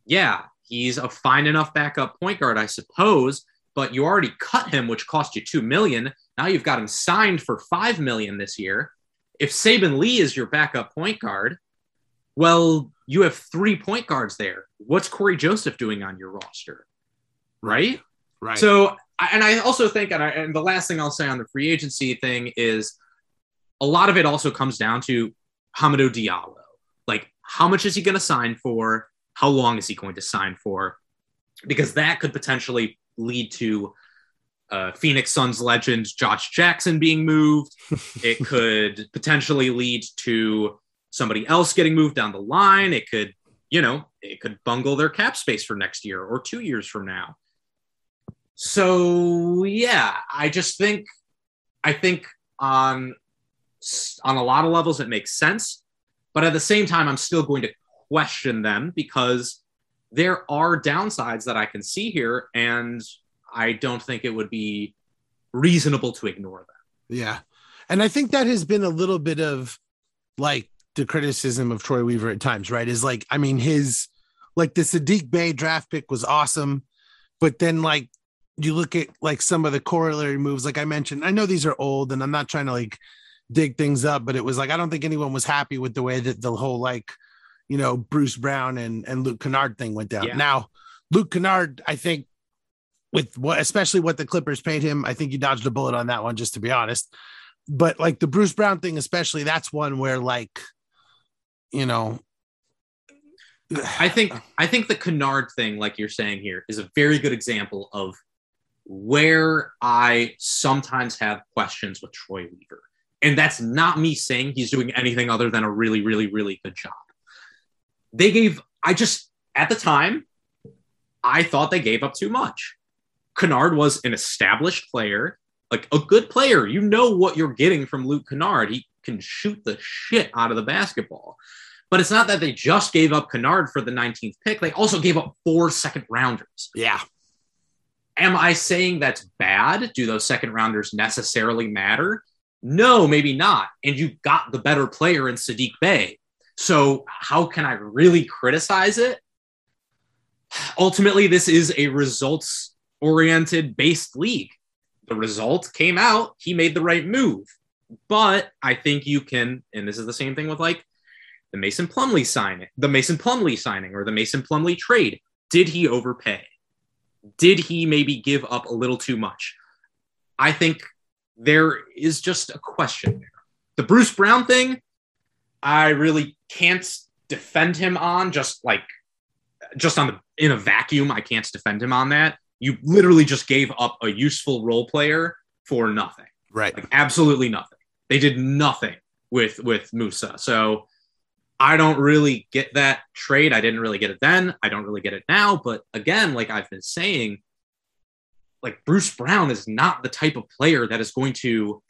Yeah, he's a fine enough backup point guard, I suppose, but you already cut him, which cost you two million. Now you've got him signed for five million this year. If Saben Lee is your backup point guard, well, you have three point guards there. What's Cory Joseph doing on your roster? right? Right. So, and I also think, and, I, and the last thing I'll say on the free agency thing is a lot of it also comes down to Hamidou Diallo. Like, how much is he going to sign for? How long is he going to sign for? Because that could potentially lead to uh, Phoenix Suns legend Josh Jackson being moved. it could potentially lead to somebody else getting moved down the line. It could, you know, it could bungle their cap space for next year or two years from now. So yeah, I just think I think on on a lot of levels it makes sense, but at the same time I'm still going to question them because there are downsides that I can see here and I don't think it would be reasonable to ignore them. Yeah. And I think that has been a little bit of like the criticism of Troy Weaver at times, right? Is like, I mean, his like the Saddiq Bey draft pick was awesome, but then like you look at like some of the corollary moves, like I mentioned, I know these are old and I'm not trying to like dig things up, but it was like I don't think anyone was happy with the way that the whole like, you know, Bruce Brown and, and Luke Kennard thing went down. Yeah. Now, Luke Kennard, I think with what especially what the Clippers paid him, I think you dodged a bullet on that one, just to be honest. But like the Bruce Brown thing, especially, that's one where like, you know, I think I think the Kennard thing, like you're saying here, is a very good example of where I sometimes have questions with Troy Weaver. And that's not me saying he's doing anything other than a really, really, really good job. They gave, I just, at the time, I thought they gave up too much. Kennard was an established player. like a good player. You know what you're getting from Luke Kennard. He can shoot the shit out of the basketball. But it's not that they just gave up Kennard for the 19th pick. They also gave up four second rounders. Yeah. Am I saying that's bad? Do those second rounders necessarily matter? No, maybe not. And you got the better player in Saddiq Bey. So how can I really criticize it? Ultimately, this is a results oriented based league. The result came out, he made the right move. But I think you can, and this is the same thing with like the Mason Plumlee signing, the Mason Plumlee signing or the Mason Plumlee trade. Did he overpay? Did he maybe give up a little too much? I think there is just a question there. The Bruce Brown thing, I really can't defend him on just like just on the in a vacuum. I can't defend him on that. You literally just gave up a useful role player for nothing. Right. Like absolutely nothing. They did nothing with with Musa. So I don't really get that trade. I didn't really get it then. I don't really get it now. But again, like I've been saying, like Bruce Brown is not the type of player that is going to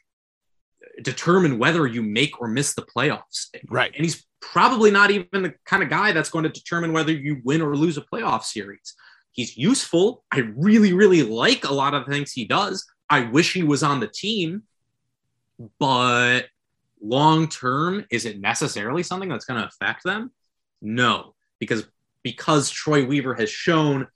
determine whether you make or miss the playoffs. Right. And he's probably not even the kind of guy that's going to determine whether you win or lose a playoff series. He's useful. I really, really like a lot of things he does. I wish he was on the team, but long term, is it necessarily something that's going to affect them? No, because because Troy Weaver has shown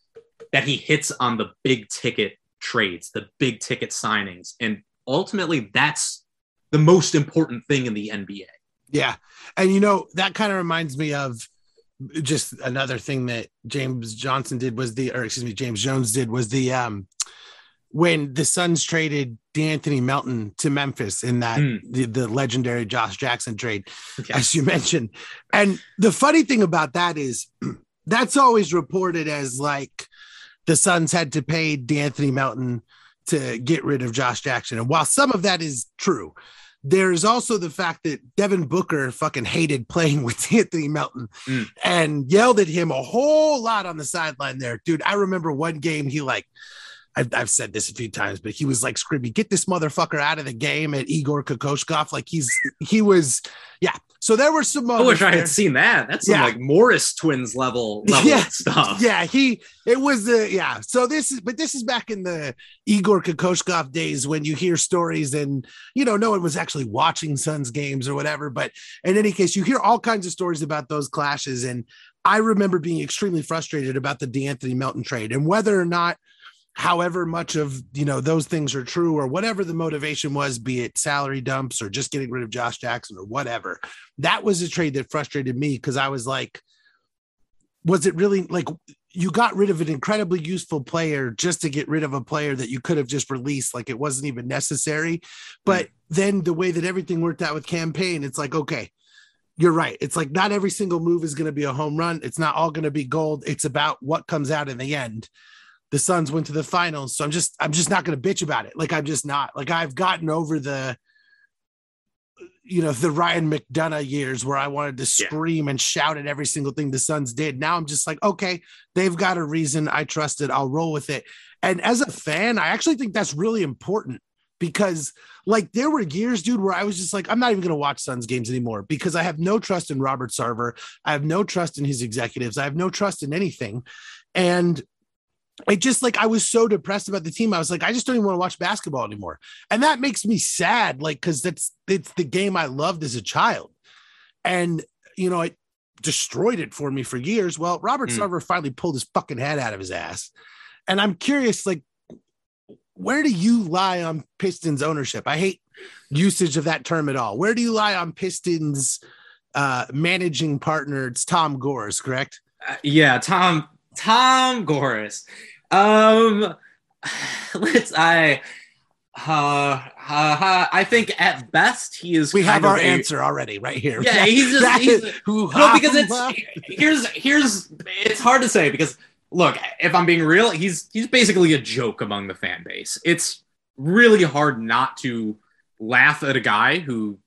that he hits on the big ticket trades, the big ticket signings, and ultimately that's the most important thing in the NBA. Yeah. And you know, that kind of reminds me of just another thing that James Johnson did was the or excuse me, James Jones did was the um when the Suns traded De'Anthony Melton to Memphis in that mm. the, the legendary Josh Jackson trade, okay. as you mentioned. And the funny thing about that is that's always reported as like the Suns had to pay De'Anthony Melton to get rid of Josh Jackson. And while some of that is true, there's also the fact that Devin Booker fucking hated playing with Anthony Melton mm. and yelled at him a whole lot on the sideline there. Dude, I remember one game he like I've, I've said this a few times, but he was like screaming, "Get this motherfucker out of the game!" At Igor Kokoskov, like he's he was, yeah. So there were some. I wish I had seen that. That's some yeah. like Morris twins level level yeah. stuff. Yeah, he it was the uh, yeah. So this is, but this is back in the Igor Kokoskov days when you hear stories and you know no one was actually watching Suns games or whatever. But in any case, you hear all kinds of stories about those clashes, and I remember being extremely frustrated about the De'Anthony Melton trade and whether or not however much of you know those things are true or whatever the motivation was be it salary dumps or just getting rid of josh jackson or whatever that was a trade that frustrated me because i was like was it really like you got rid of an incredibly useful player just to get rid of a player that you could have just released like it wasn't even necessary but mm. then the way that everything worked out with Cam Payne it's like okay you're right. It's like not every single move is going to be a home run. It's not all going to be gold. It's about what comes out in the end the Suns went to the finals. So I'm just I'm just not going to bitch about it. Like I'm just not. Like I've gotten over the you know the Ryan McDonough years where I wanted to scream yeah. and shout at every single thing the Suns did. Now I'm just like, okay, they've got a reason. I trust it. I'll roll with it. And as a fan, I actually think that's really important because like there were years, dude, where I was just like, I'm not even going to watch Suns games anymore because I have no trust in Robert Sarver. I have no trust in his executives. I have no trust in anything. And it just like I was so depressed about the team. I was like, I just don't even want to watch basketball anymore. And that makes me sad, like, because that's it's the game I loved as a child. And you know, it destroyed it for me for years. Well, Robert mm. Sarver finally pulled his fucking head out of his ass. And I'm curious, like, where do you lie on Pistons ownership? I hate usage of that term at all. Where do you lie on Pistons uh managing partner? It's Tom Gores, correct? Uh, yeah, Tom Tom Gores. Um, let's I. Uh, uh, uh, I think at best he is. We have our a, answer already right here. Yeah, he's just he's, no because it's here's here's it's hard to say because look, if I'm being real, he's he's basically a joke among the fan base. It's really hard not to laugh at a guy who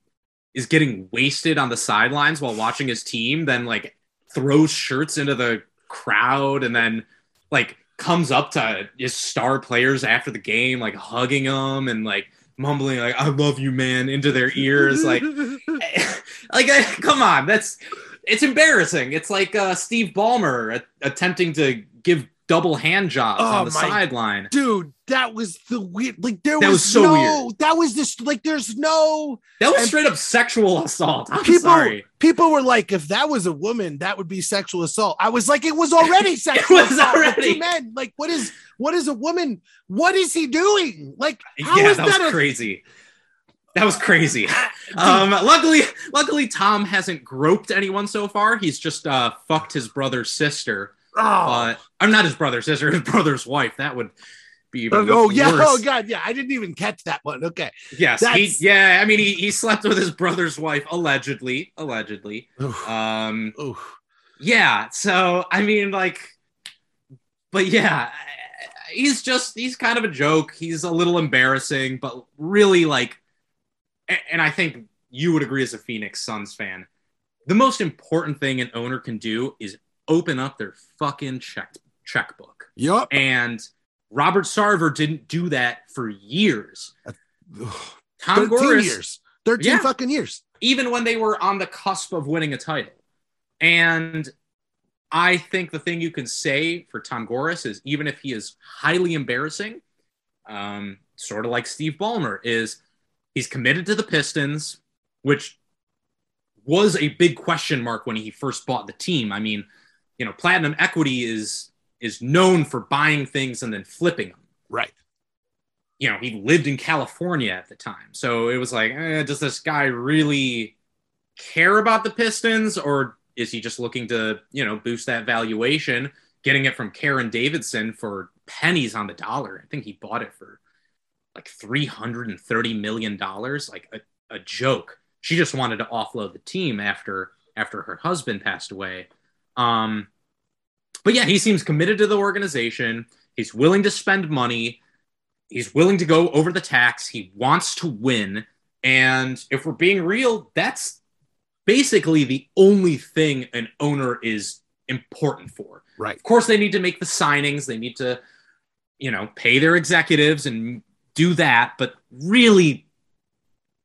is getting wasted on the sidelines while watching his team, then like throws shirts into the crowd and then like comes up to his star players after the game, like hugging them and like mumbling like "I love you, man" into their ears, like, like come on, that's it's embarrassing. It's like uh, Steve Ballmer attempting to give double hand jobs oh, on the sideline. Dude, that was the weird. Like there that was, was so no, weird. That was just like there's no. That was straight up sexual assault. I'm people, sorry. People were like, if that was a woman, that would be sexual assault. I was like, it was already sexual. it was assault already. men. Like, what is what is a woman? What is he doing? Like, how yeah, is that, that was a, crazy. That was crazy. Um, luckily, luckily Tom hasn't groped anyone so far. He's just uh, fucked his brother's sister Oh. I'm not his brother's sister, his brother's wife. That would be even Oh, yeah. Worse. Oh, God. Yeah. I didn't even catch that one. Okay. Yes. He, yeah. I mean, he, he slept with his brother's wife, allegedly. Allegedly. Oof. Um, Oof. Yeah. So, I mean, like, but yeah, he's just, he's kind of a joke. He's a little embarrassing, but really, like, and I think you would agree as a Phoenix Suns fan. The most important thing an owner can do is open up their fucking check checkbook. Yep. And Robert Sarver didn't do that for years. Uh, Tom 13 Gores, years. 13 yeah, fucking years. Even when they were on the cusp of winning a title. And I think the thing you can say for Tom Gores is even if he is highly embarrassing, um, sort of like Steve Ballmer, is he's committed to the Pistons, which was a big question mark when he first bought the team. I mean, you know, platinum equity is is known for buying things and then flipping them. Right. You know, he lived in California at the time. So it was like, eh, does this guy really care about the Pistons or is he just looking to, you know, boost that valuation, getting it from Karen Davidson for pennies on the dollar? I think he bought it for like $330 million, like a, a joke. She just wanted to offload the team after after her husband passed away. Um, but yeah, he seems committed to the organization. He's willing to spend money. He's willing to go over the tax. He wants to win. And if we're being real, that's basically the only thing an owner is important for. Right. Of course, they need to make the signings. They need to, you know, pay their executives and do that. But really,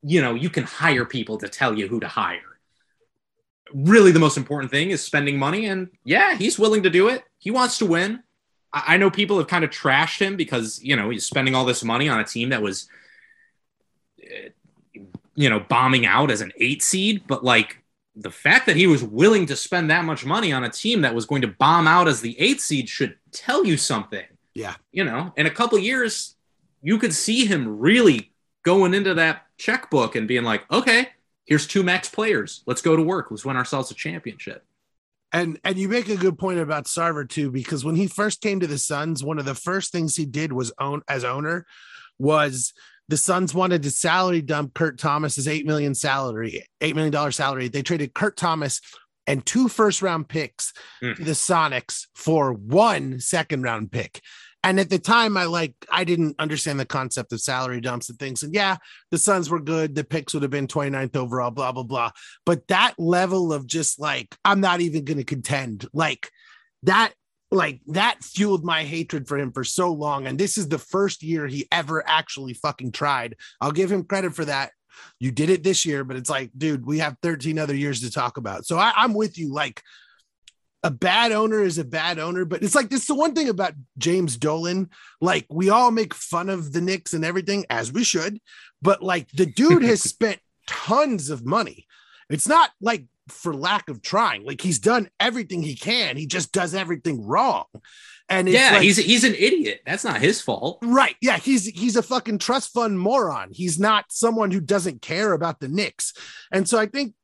you know, you can hire people to tell you who to hire really the most important thing is spending money. And yeah, he's willing to do it. He wants to win. I, I know people have kind of trashed him because, you know, he's spending all this money on a team that was, eh, you know, bombing out as an eight seed. But like the fact that he was willing to spend that much money on a team that was going to bomb out as the eight seed should tell you something. Yeah. You know, in a couple years, you could see him really going into that checkbook and being like, okay, here's two max players. Let's go to work. Let's win ourselves a championship. And and you make a good point about Sarver too, because when he first came to the Suns, one of the first things he did was own as owner was the Suns wanted to salary dump Kurt Thomas's eight million salary, eight million dollar salary. They traded Kurt Thomas and two first round picks mm. to the Sonics for one second round pick. And at the time, I like I didn't understand the concept of salary dumps and things. And yeah, the Suns were good. The picks would have been 29th overall, blah, blah, blah. But that level of just like, I'm not even gonna contend, like that, like that fueled my hatred for him for so long. And this is the first year he ever actually fucking tried. I'll give him credit for that. You did it this year, but it's like, dude, we have 13 other years to talk about. So I, I'm with you. Like, a bad owner is a bad owner, but it's like this is the one thing about James Dolan. Like we all make fun of the Knicks and everything, as we should, but like the dude has spent tons of money. It's not like for lack of trying. Like he's done everything he can. He just does everything wrong. And yeah, like, he's he's an idiot. That's not his fault. Right. Yeah, he's he's a fucking trust fund moron. He's not someone who doesn't care about the Knicks. And so I think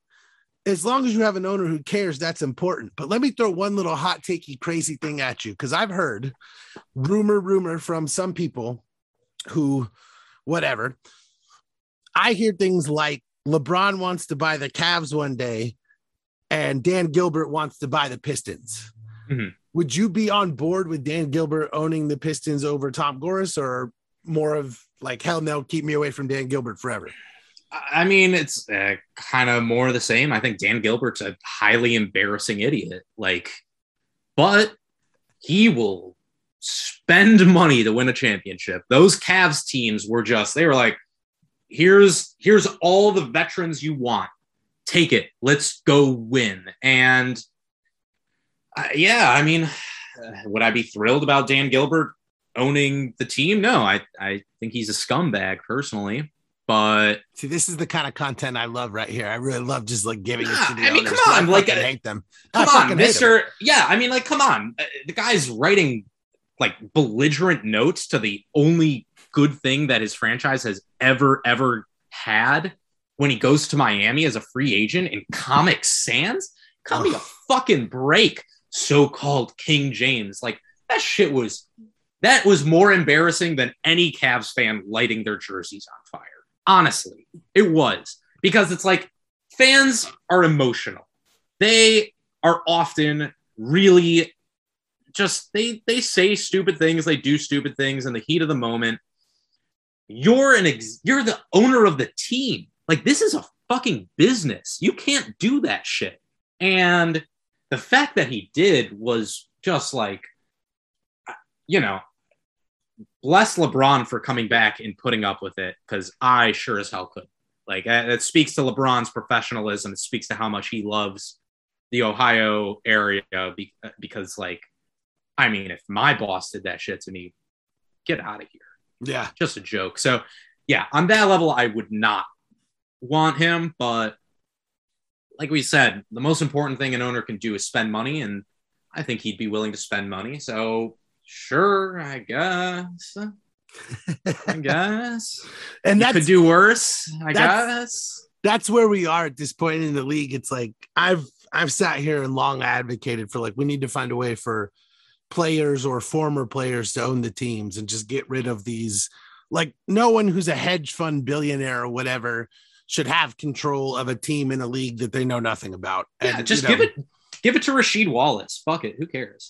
as long as you have an owner who cares, that's important. But let me throw one little hot takey crazy thing at you because I've heard rumor, rumor from some people who, whatever. I hear things like LeBron wants to buy the Cavs one day, and Dan Gilbert wants to buy the Pistons. Mm-hmm. Would you be on board with Dan Gilbert owning the Pistons over Tom Gores, or more of like hell no, keep me away from Dan Gilbert forever? I mean, it's uh, kind of more the same. I think Dan Gilbert's a highly embarrassing idiot. Like, but he will spend money to win a championship. Those Cavs teams were just they were like, here's here's all the veterans you want. Take it. Let's go win. And uh, yeah, I mean, would I be thrilled about Dan Gilbert owning the team? No, I I think he's a scumbag personally. But see, this is the kind of content I love right here. I really love just like giving yeah, it to the I mean, owners. come on, I like fucking uh, hate them. Come I on, Mister. Yeah, I mean, like, come on. Uh, The guy's writing like belligerent notes to the only good thing that his franchise has ever ever had when he goes to Miami as a free agent in Comic Sans. Cut me a fucking break, so-called King James. Like that shit was that was more embarrassing than any Cavs fan lighting their jerseys on fire. Honestly, it was because it's like fans are emotional. They are often really just they they say stupid things, they do stupid things in the heat of the moment. You're an ex- you're the owner of the team. Like this is a fucking business. You can't do that shit. And the fact that he did was just like you know, bless LeBron for coming back and putting up with it because I sure as hell could. Like it speaks to LeBron's professionalism. It speaks to how much he loves the Ohio area be- because, like, I mean, if my boss did that shit to me, get out of here. Yeah, Just a joke. So, yeah, on that level, I would not want him. But like we said, the most important thing an owner can do is spend money, and I think he'd be willing to spend money. So, sure, I guess. I guess. and You that's could do worse, I that's- guess. that's where we are at this point in the league. It's like I've I've sat here and long advocated for like we need to find a way for players or former players to own the teams and just get rid of these like no one who's a hedge fund billionaire or whatever should have control of a team in a league that they know nothing about. Yeah, And, just you know, give it give it to Rasheed Wallace. Fuck it. Who cares?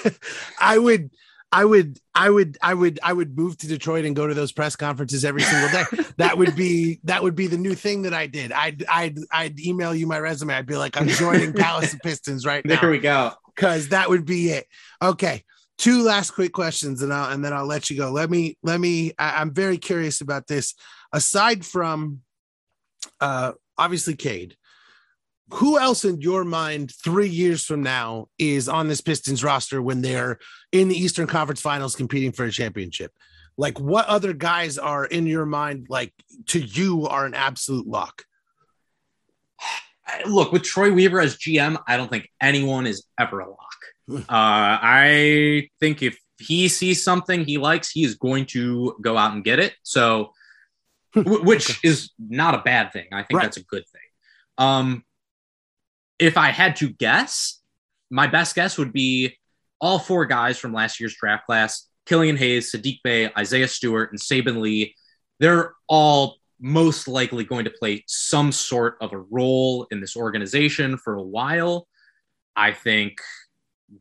I would I would I would I would I would move to Detroit and go to those press conferences every single day. that would be that would be the new thing that I did. I'd I'd I'd email you my resume. I'd be like, I'm joining Palace of Pistons right now. There we go. because that would be it. Okay, two last quick questions, and I'll and then I'll let you go. Let me let me. I, I'm very curious about this. Aside from, uh, obviously Cade, who else in your mind three years from now is on this Pistons roster when they're in the Eastern Conference Finals competing for a championship? Like, what other guys are in your mind? Like to you are an absolute lock. Look, with Troy Weaver as GM, I don't think anyone is ever a lock. Uh, I think if he sees something he likes, he is going to go out and get it. So, wh- which is not a bad thing. I think Right. that's a good thing. Um, if I had to guess, my best guess would be all four guys from last year's draft class Killian Hayes, Saddiq Bey, Isaiah Stewart, and Saben Lee. They're all most likely going to play some sort of a role in this organization for a while. I think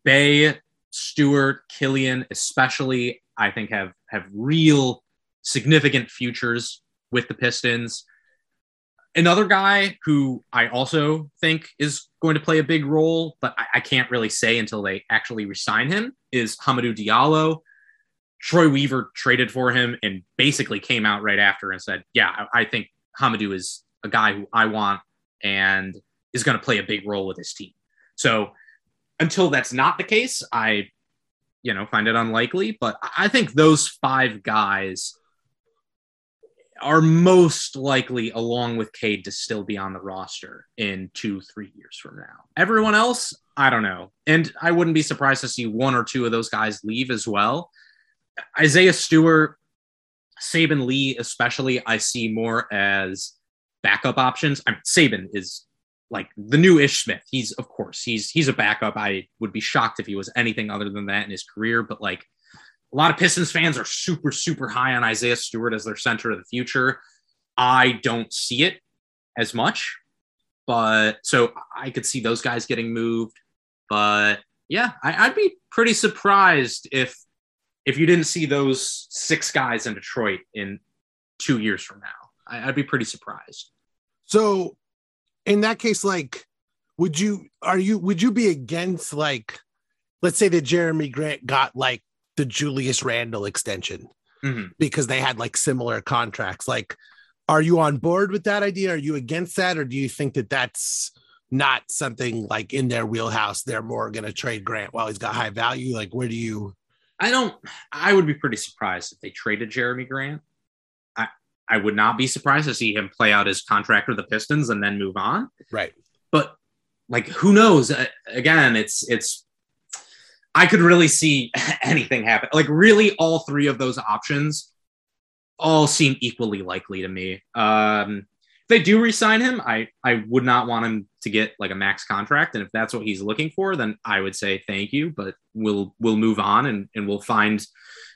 Bey, Stewart, Killian, especially, I think have have real significant futures with the Pistons. Another guy who I also think is going to play a big role, but I, I can't really say until they actually resign him, is Hamidou Diallo. Troy Weaver traded for him and basically came out right after and said, "Yeah, I, I think Hamadou is a guy who I want and is going to play a big role with his team." So until that's not the case, I, you know, find it unlikely. But I I think those five guys are most likely, along with Cade, to still be on the roster in two, three years from now. Everyone else, I don't know. And I wouldn't be surprised to see one or two of those guys leave as well. Isaiah Stewart, Saben Lee, especially, I see more as backup options. I mean, Saben is like the new Ish Smith. He's of course he's he's a backup. I would be shocked if he was anything other than that in his career. But like a lot of Pistons fans are super super high on Isaiah Stewart as their center of the future. I don't see it as much, but so I could see those guys getting moved. But yeah, I, I'd be pretty surprised if if you didn't see those six guys in Detroit in two years from now. I, I'd be pretty surprised. So in that case, like, would you are you would you be against like let's say that Jerami Grant got like the Julius Randle extension Mhm. because they had like similar contracts. Like, are you on board with that idea? Are you against that, or do you think that that's not something like in their wheelhouse? They're more going to trade Grant while he's got high value. Like, where do you? I don't. I would be pretty surprised if they traded Jerami Grant. I I would not be surprised to see him play out his contract with the Pistons and then move on. Right. But like, who knows? Again, it's it's. I could really see anything happen. Like, really, all three of those options all seem equally likely to me. Um, if they do resign him, I I would not want him to get like a max contract, and if that's what he's looking for, then I would say thank you, but we'll we'll move on and and we'll find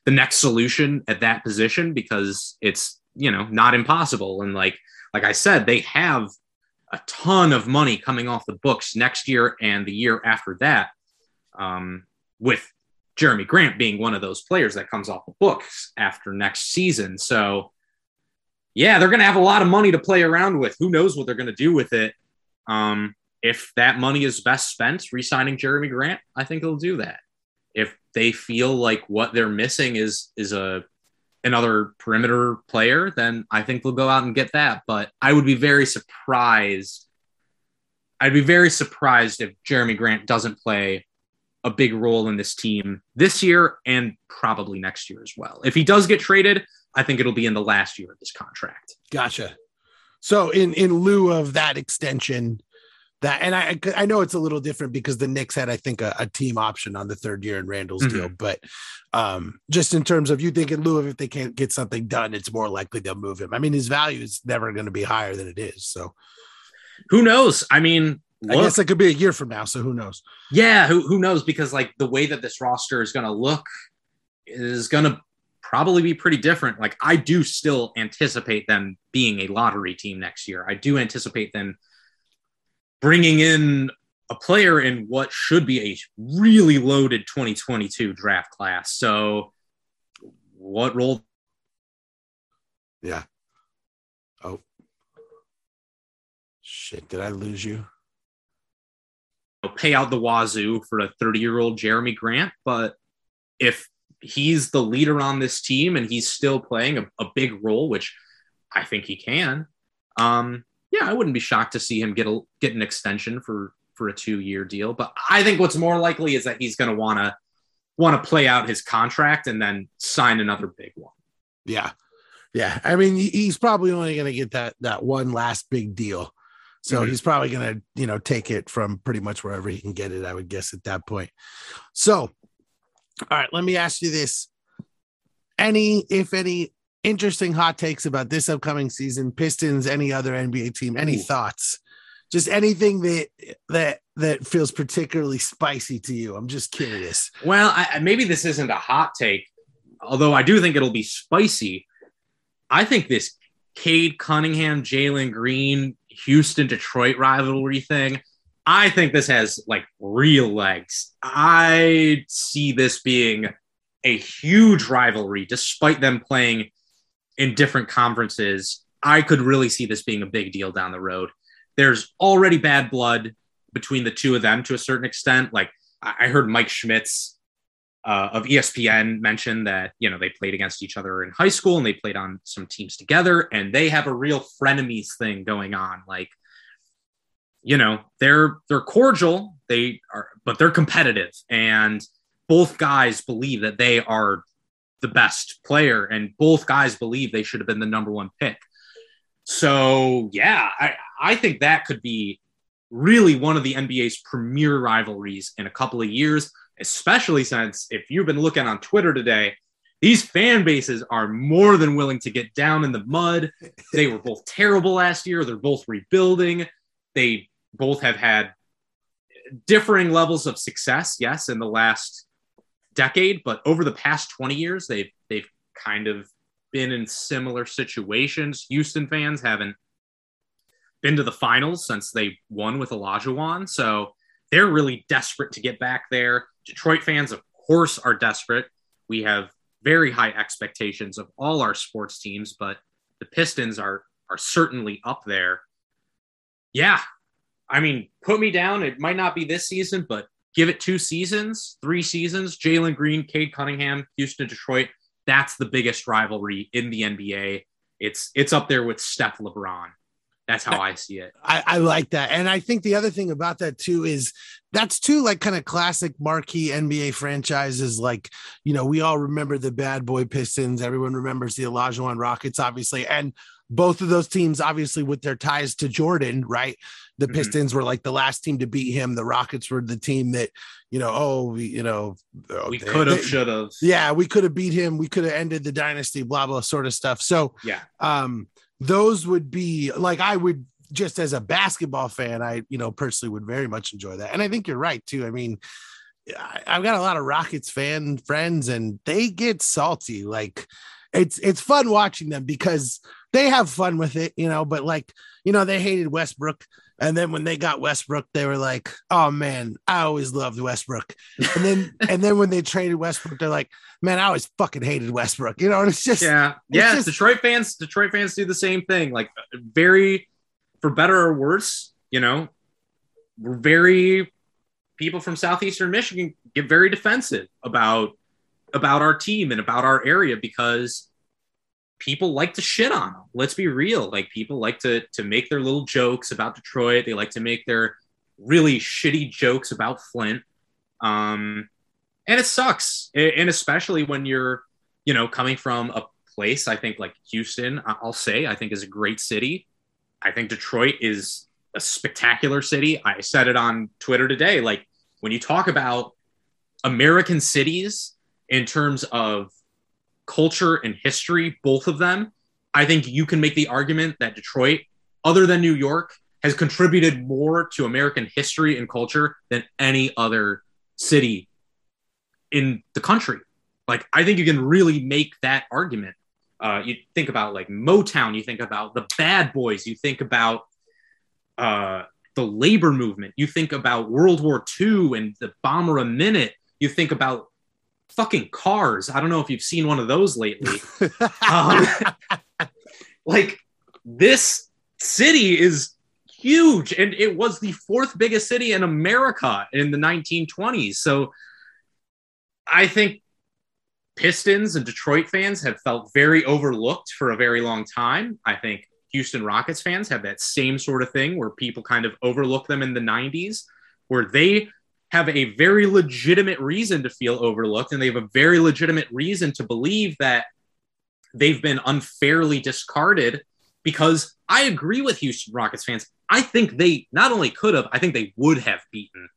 the next solution at that position because it's you know not impossible and like like I said, they have a ton of money coming off the books next year and the year after that, um, with Jerami Grant being one of those players that comes off the books after next season. So, yeah, they're going to have a lot of money to play around with. Who knows what they're going to do with it? Um, if that money is best spent re-signing Jerami Grant, I think they'll do that. If they feel like what they're missing is is a another perimeter player, then I think they'll go out and get that. But I would be very surprised. I'd be very surprised if Jerami Grant doesn't play a big role in this team this year and probably next year as well. If he does get traded, I think it'll be in the last year of this contract. Gotcha. So in in lieu of that extension, that and I I know it's a little different because the Knicks had I think a, a team option on the third year in Randle's Mhm. deal, but um just in terms of you think in lieu of if they can't get something done, it's more likely they'll move him. I mean, his value is never going to be higher than it is. So Who knows? I mean, I guess it could be a year from now. So who knows? yeah, who, who knows? Because like the way that this roster is going to look is going to probably be pretty different. Like I do still anticipate them being a lottery team next year. I do anticipate them bringing in a player in what should be a really loaded 2022 draft class. So what role Yeah. Oh. Shit, did I lose you? Pay out the wazoo for a 30 year old Jerami Grant, but if he's the leader on this team and he's still playing a, a big role, which I think he can, um, yeah, I wouldn't be shocked to see him get a get an extension for for a two year deal. But I think what's more likely is that he's going to want to want to play out his contract and then sign another big one. Yeah. Yeah. I mean, he's probably only going to get that that one last big deal. So Mhm. he's probably going to, you know, take it from pretty much wherever he can get it, I would guess at that point. So, all right, let me ask you this. Any, if any, interesting hot takes about this upcoming season, Pistons, any other NBA team, any Ooh. thoughts? Just anything that that that feels particularly spicy to you. I'm just curious. Well, I- maybe this isn't a hot take, although I do think it'll be spicy. I think this Cade Cunningham, Jalen Green, Houston Detroit rivalry thing, I think this has like real legs. I see this being a huge rivalry, despite them playing in different conferences. I could really see this being a big deal down the road. There's already bad blood between the two of them to a certain extent. Like I heard Mike Schmitz uh, of ESPN mentioned that you know they played against each other in high school and they played on some teams together and they have a real frenemies thing going on. Like you know they're they're cordial, they are, but they're competitive and both guys believe that they are the best player and both guys believe they should have been the number one pick. So yeah, I I think that could be really one of the NBA's premier rivalries in a couple of years, especially since if you've been looking on Twitter today, these fan bases are more than willing to get down in the mud. They were both terrible last year. They're both rebuilding. They both have had differing levels of success, yes, in the last decade, but over the past 20 years, they've they've kind of been in similar situations. Houston fans haven't been to the finals since they won with Olajuwon, so they're really desperate to get back there. Detroit fans, of course, are desperate. We have very high expectations of all our sports teams, but the Pistons are are certainly up there. Yeah, I mean, put me down. It might not be this season, but give it two seasons, three seasons. Jalen Green, Cade Cunningham, Houston, Detroit. That's the biggest rivalry in the NBA. It's it's up there with Steph LeBron. That's how I see it. I, I, like that. And I think the other thing about that too is that's two like kind of classic marquee NBA franchises. Like, you know, we all remember the bad boy Pistons. Everyone remembers the Olajuwon Rockets, obviously. And both of those teams, obviously, with their ties to Jordan, right? The mm-hmm. Pistons were like the last team to beat him. The Rockets were the team that, you know, oh, we, you know, oh, we could have, should have. Yeah, we could have beat him. We could have ended the dynasty, blah, blah, sort of stuff. So, yeah. Um, those would be like I would just as a basketball fan, I you know personally would very much enjoy that. And I think you're right too. I mean, I, I've got a lot of Rockets fan friends, and they get salty. Like it's it's fun watching them because they have fun with it, you know. But like you know, they hated Westbrook. And then when they got Westbrook, they were like, "Oh man, I always loved Westbrook." And then and then when they traded Westbrook, they're like, "Man, I always fucking hated Westbrook." You know, and it's just yeah, yeah. Just, Detroit fans, Detroit fans do the same thing. Like very, for better or worse, you know, we're very people from southeastern Michigan get very defensive about about our team and about our area because people like to shit on them. Let's be real. Like people like to to make their little jokes about Detroit. They like to make their really shitty jokes about Flint. Um, and it sucks. And especially when you're, you know, coming from a place, I think like Houston, I'll say, I think is a great city. I think Detroit is a spectacular city. I said it on Twitter today. Like when you talk about American cities in terms of culture and history, both of them, I think you can make the argument that Detroit, other than New York, has contributed more to American history and culture than any other city in the country. Like, I think you can really make that argument. Uh, you think about like Motown, you think about the Bad Boys, you think about uh, the labor movement, you think about World War II and the Bomber a Minute, you think about fucking cars. I don't know if you've seen one of those lately. um, like this city is huge and it was the fourth biggest city in America in the 1920s. So I think Pistons and Detroit fans have felt very overlooked for a very long time. I think Houston Rockets fans have that same sort of thing where people kind of overlook them in the 90s, where they have a very legitimate reason to feel overlooked and they have a very legitimate reason to believe that they've been unfairly discarded because I agree with Houston Rockets fans. I think they not only could have, I think they would have beaten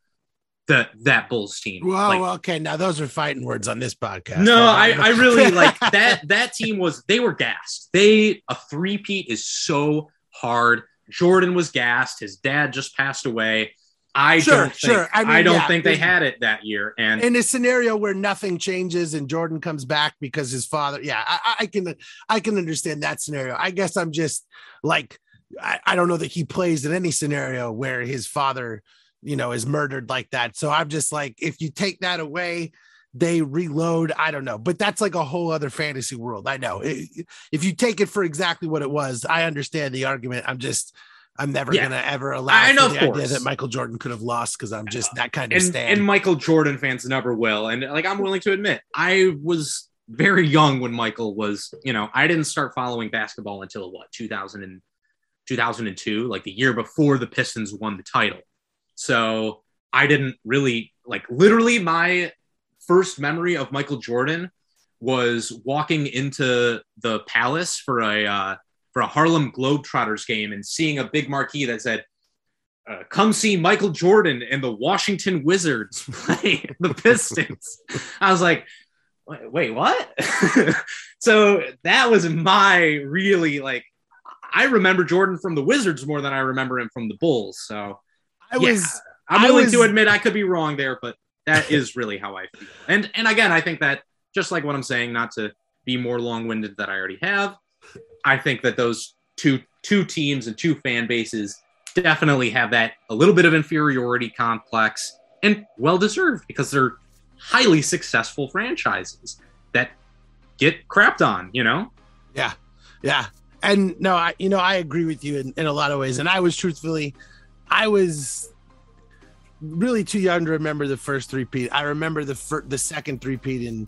the that Bulls team. Well, like, okay, now those are fighting words on this podcast. No, I, I really like that. That team was they were gassed. They a three-peat is so hard. Jordan was gassed. His dad just passed away. I sure, don't think, sure. I, mean, I don't yeah, think they had it that year. And in a scenario where nothing changes and Jordan comes back because his father, yeah, I, I can I can understand that scenario. I guess I'm just like I, I don't know that he plays in any scenario where his father, you know, is murdered like that. So I'm just like, if you take that away, they reload. I don't know, but that's like a whole other fantasy world. I know. If you take it for exactly what it was, I understand the argument. I'm just I'm never yeah. gonna ever allow I know, the idea that Michael Jordan could have lost because I'm just that kind of and, stand. And Michael Jordan fans never will. And like I'm willing to admit, I was very young when Michael was, you know, I didn't start following basketball until what 2000 and 2002, like the year before the Pistons won the title. So I didn't really like literally my first memory of Michael Jordan was walking into the palace for a uh, for a Harlem Globetrotters game and seeing a big marquee that said, uh, "Come see Michael Jordan and the Washington Wizards play the Pistons." I was like, "Wait, what?" so that was my really like. I remember Jordan from the Wizards more than I remember him from the Bulls. So I yeah, was. I'm willing was, to admit I could be wrong there, but that is really how I feel. And and again, I think that just like what I'm saying, not to be more long-winded than I already have, I think that those two two teams and two fan bases definitely have that a little bit of inferiority complex and well deserved because they're highly successful franchises that get crapped on, you know? Yeah. Yeah. And no, I you know, I agree with you in, in a lot of ways. And I was truthfully, I was really too young to remember the first three peat. I remember the fir- the second three peat in,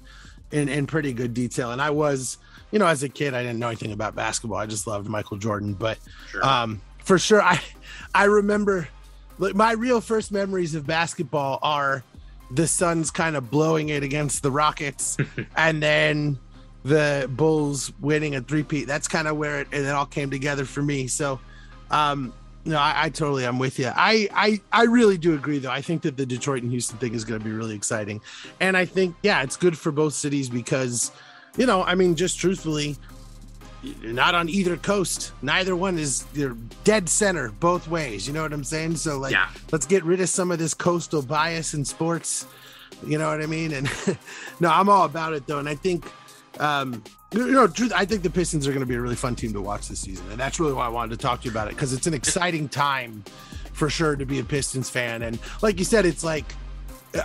in in pretty good detail. And I was, you know, as a kid, I didn't know anything about basketball. I just loved Michael Jordan. But sure. um, for sure, I I remember like my real first memories of basketball are the Suns kind of blowing it against the Rockets, and then the Bulls winning a three-peat. That's kind of where it, it all came together for me. So, um, no, I, I totally am with you. I, I I really do agree though. I think that the Detroit and Houston thing is going to be really exciting, and I think yeah, it's good for both cities because, you know, I mean, just truthfully, not on either coast. Neither one is you're dead center both ways. You know what I'm saying? So like, yeah. let's get rid of some of this coastal bias in sports. You know what I mean? And no, I'm all about it though, and I think um, you know, truth, I think the Pistons are going to be a really fun team to watch this season, and that's really why I wanted to talk to you about it because it's an exciting time for sure to be a Pistons fan. And like you said, it's like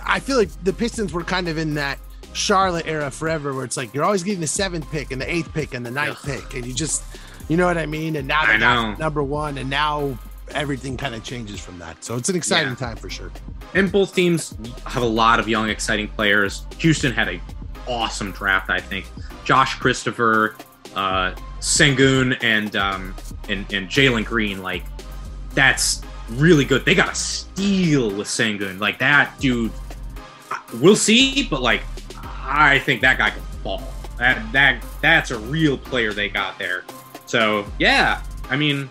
I feel like the Pistons were kind of in that Charlotte era forever, where it's like you're always getting the seventh pick and the eighth pick and the ninth pick, and you just, you know what I mean. And now they're number one, and now everything kind of changes from that. So it's an exciting yeah. time for sure. And both teams have a lot of young, exciting players. Houston had a awesome draft, I think. Josh Christopher, uh, Sengun, and um, and, and Jalen Green, like that's really good. They got a steal with Sengun, like that dude. We'll see, but like I think that guy can ball. That that that's a real player they got there. So yeah, I mean,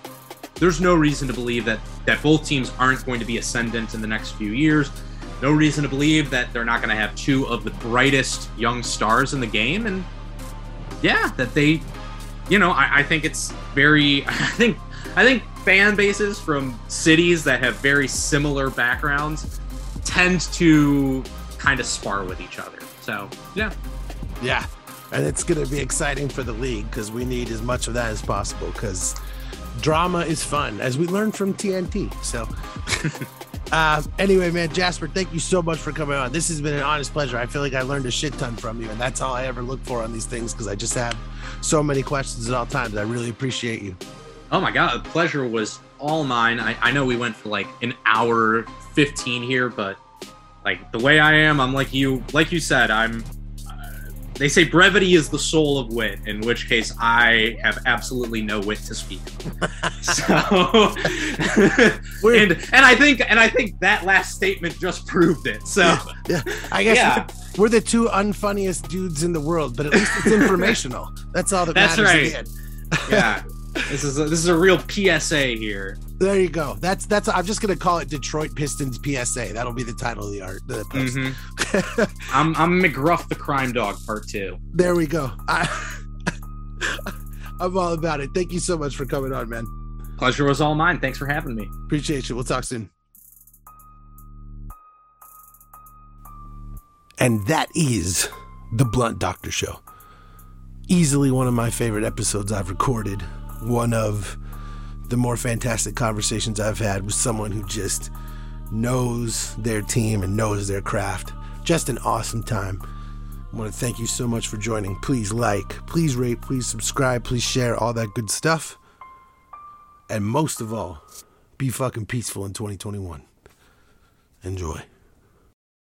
there's no reason to believe that that both teams aren't going to be ascendant in the next few years no reason to believe that they're not going to have two of the brightest young stars in the game. And yeah, that they, you know, I, I think it's very, I think, I think fan bases from cities that have very similar backgrounds tend to kind of spar with each other. So yeah. Yeah. And it's going to be exciting for the league because we need as much of that as possible because drama is fun, as we learned from TNT. So. Uh, anyway, man, Jasper, thank you so much for coming on. This has been an honest pleasure. I feel like I learned a shit ton from you, and that's all I ever look for on these things because I just have so many questions at all times. I really appreciate you. Oh my god, the pleasure was all mine. I, I know we went for like an hour 15 here, but like the way I am, I'm like you. Like you said, I'm uh, they say brevity is the soul of wit, in which case I have absolutely no wit to speak. so, and and I think and I think that last statement just proved it. So, yeah, yeah. I guess yeah. we're the two unfunniest dudes in the world, but at least it's informational. That's all that That's matters. That's right. yeah. This is a, this is a real PSA here. There you go. That's that's. I'm just gonna call it Detroit Pistons PSA. That'll be the title of the art. The post. Mm-hmm. I'm I'm McGruff the crime dog part two. There we go. I, I'm all about it. Thank you so much for coming on, man. Pleasure was all mine. Thanks for having me. Appreciate you. We'll talk soon. And that is the Blunt Doctor Show. Easily one of my favorite episodes I've recorded one of the more fantastic conversations I've had with someone who just knows their team and knows their craft. Just an awesome time. I want to thank you so much for joining. Please like, please rate, please subscribe, please share, all that good stuff. And most of all, be fucking peaceful in 2021. Enjoy.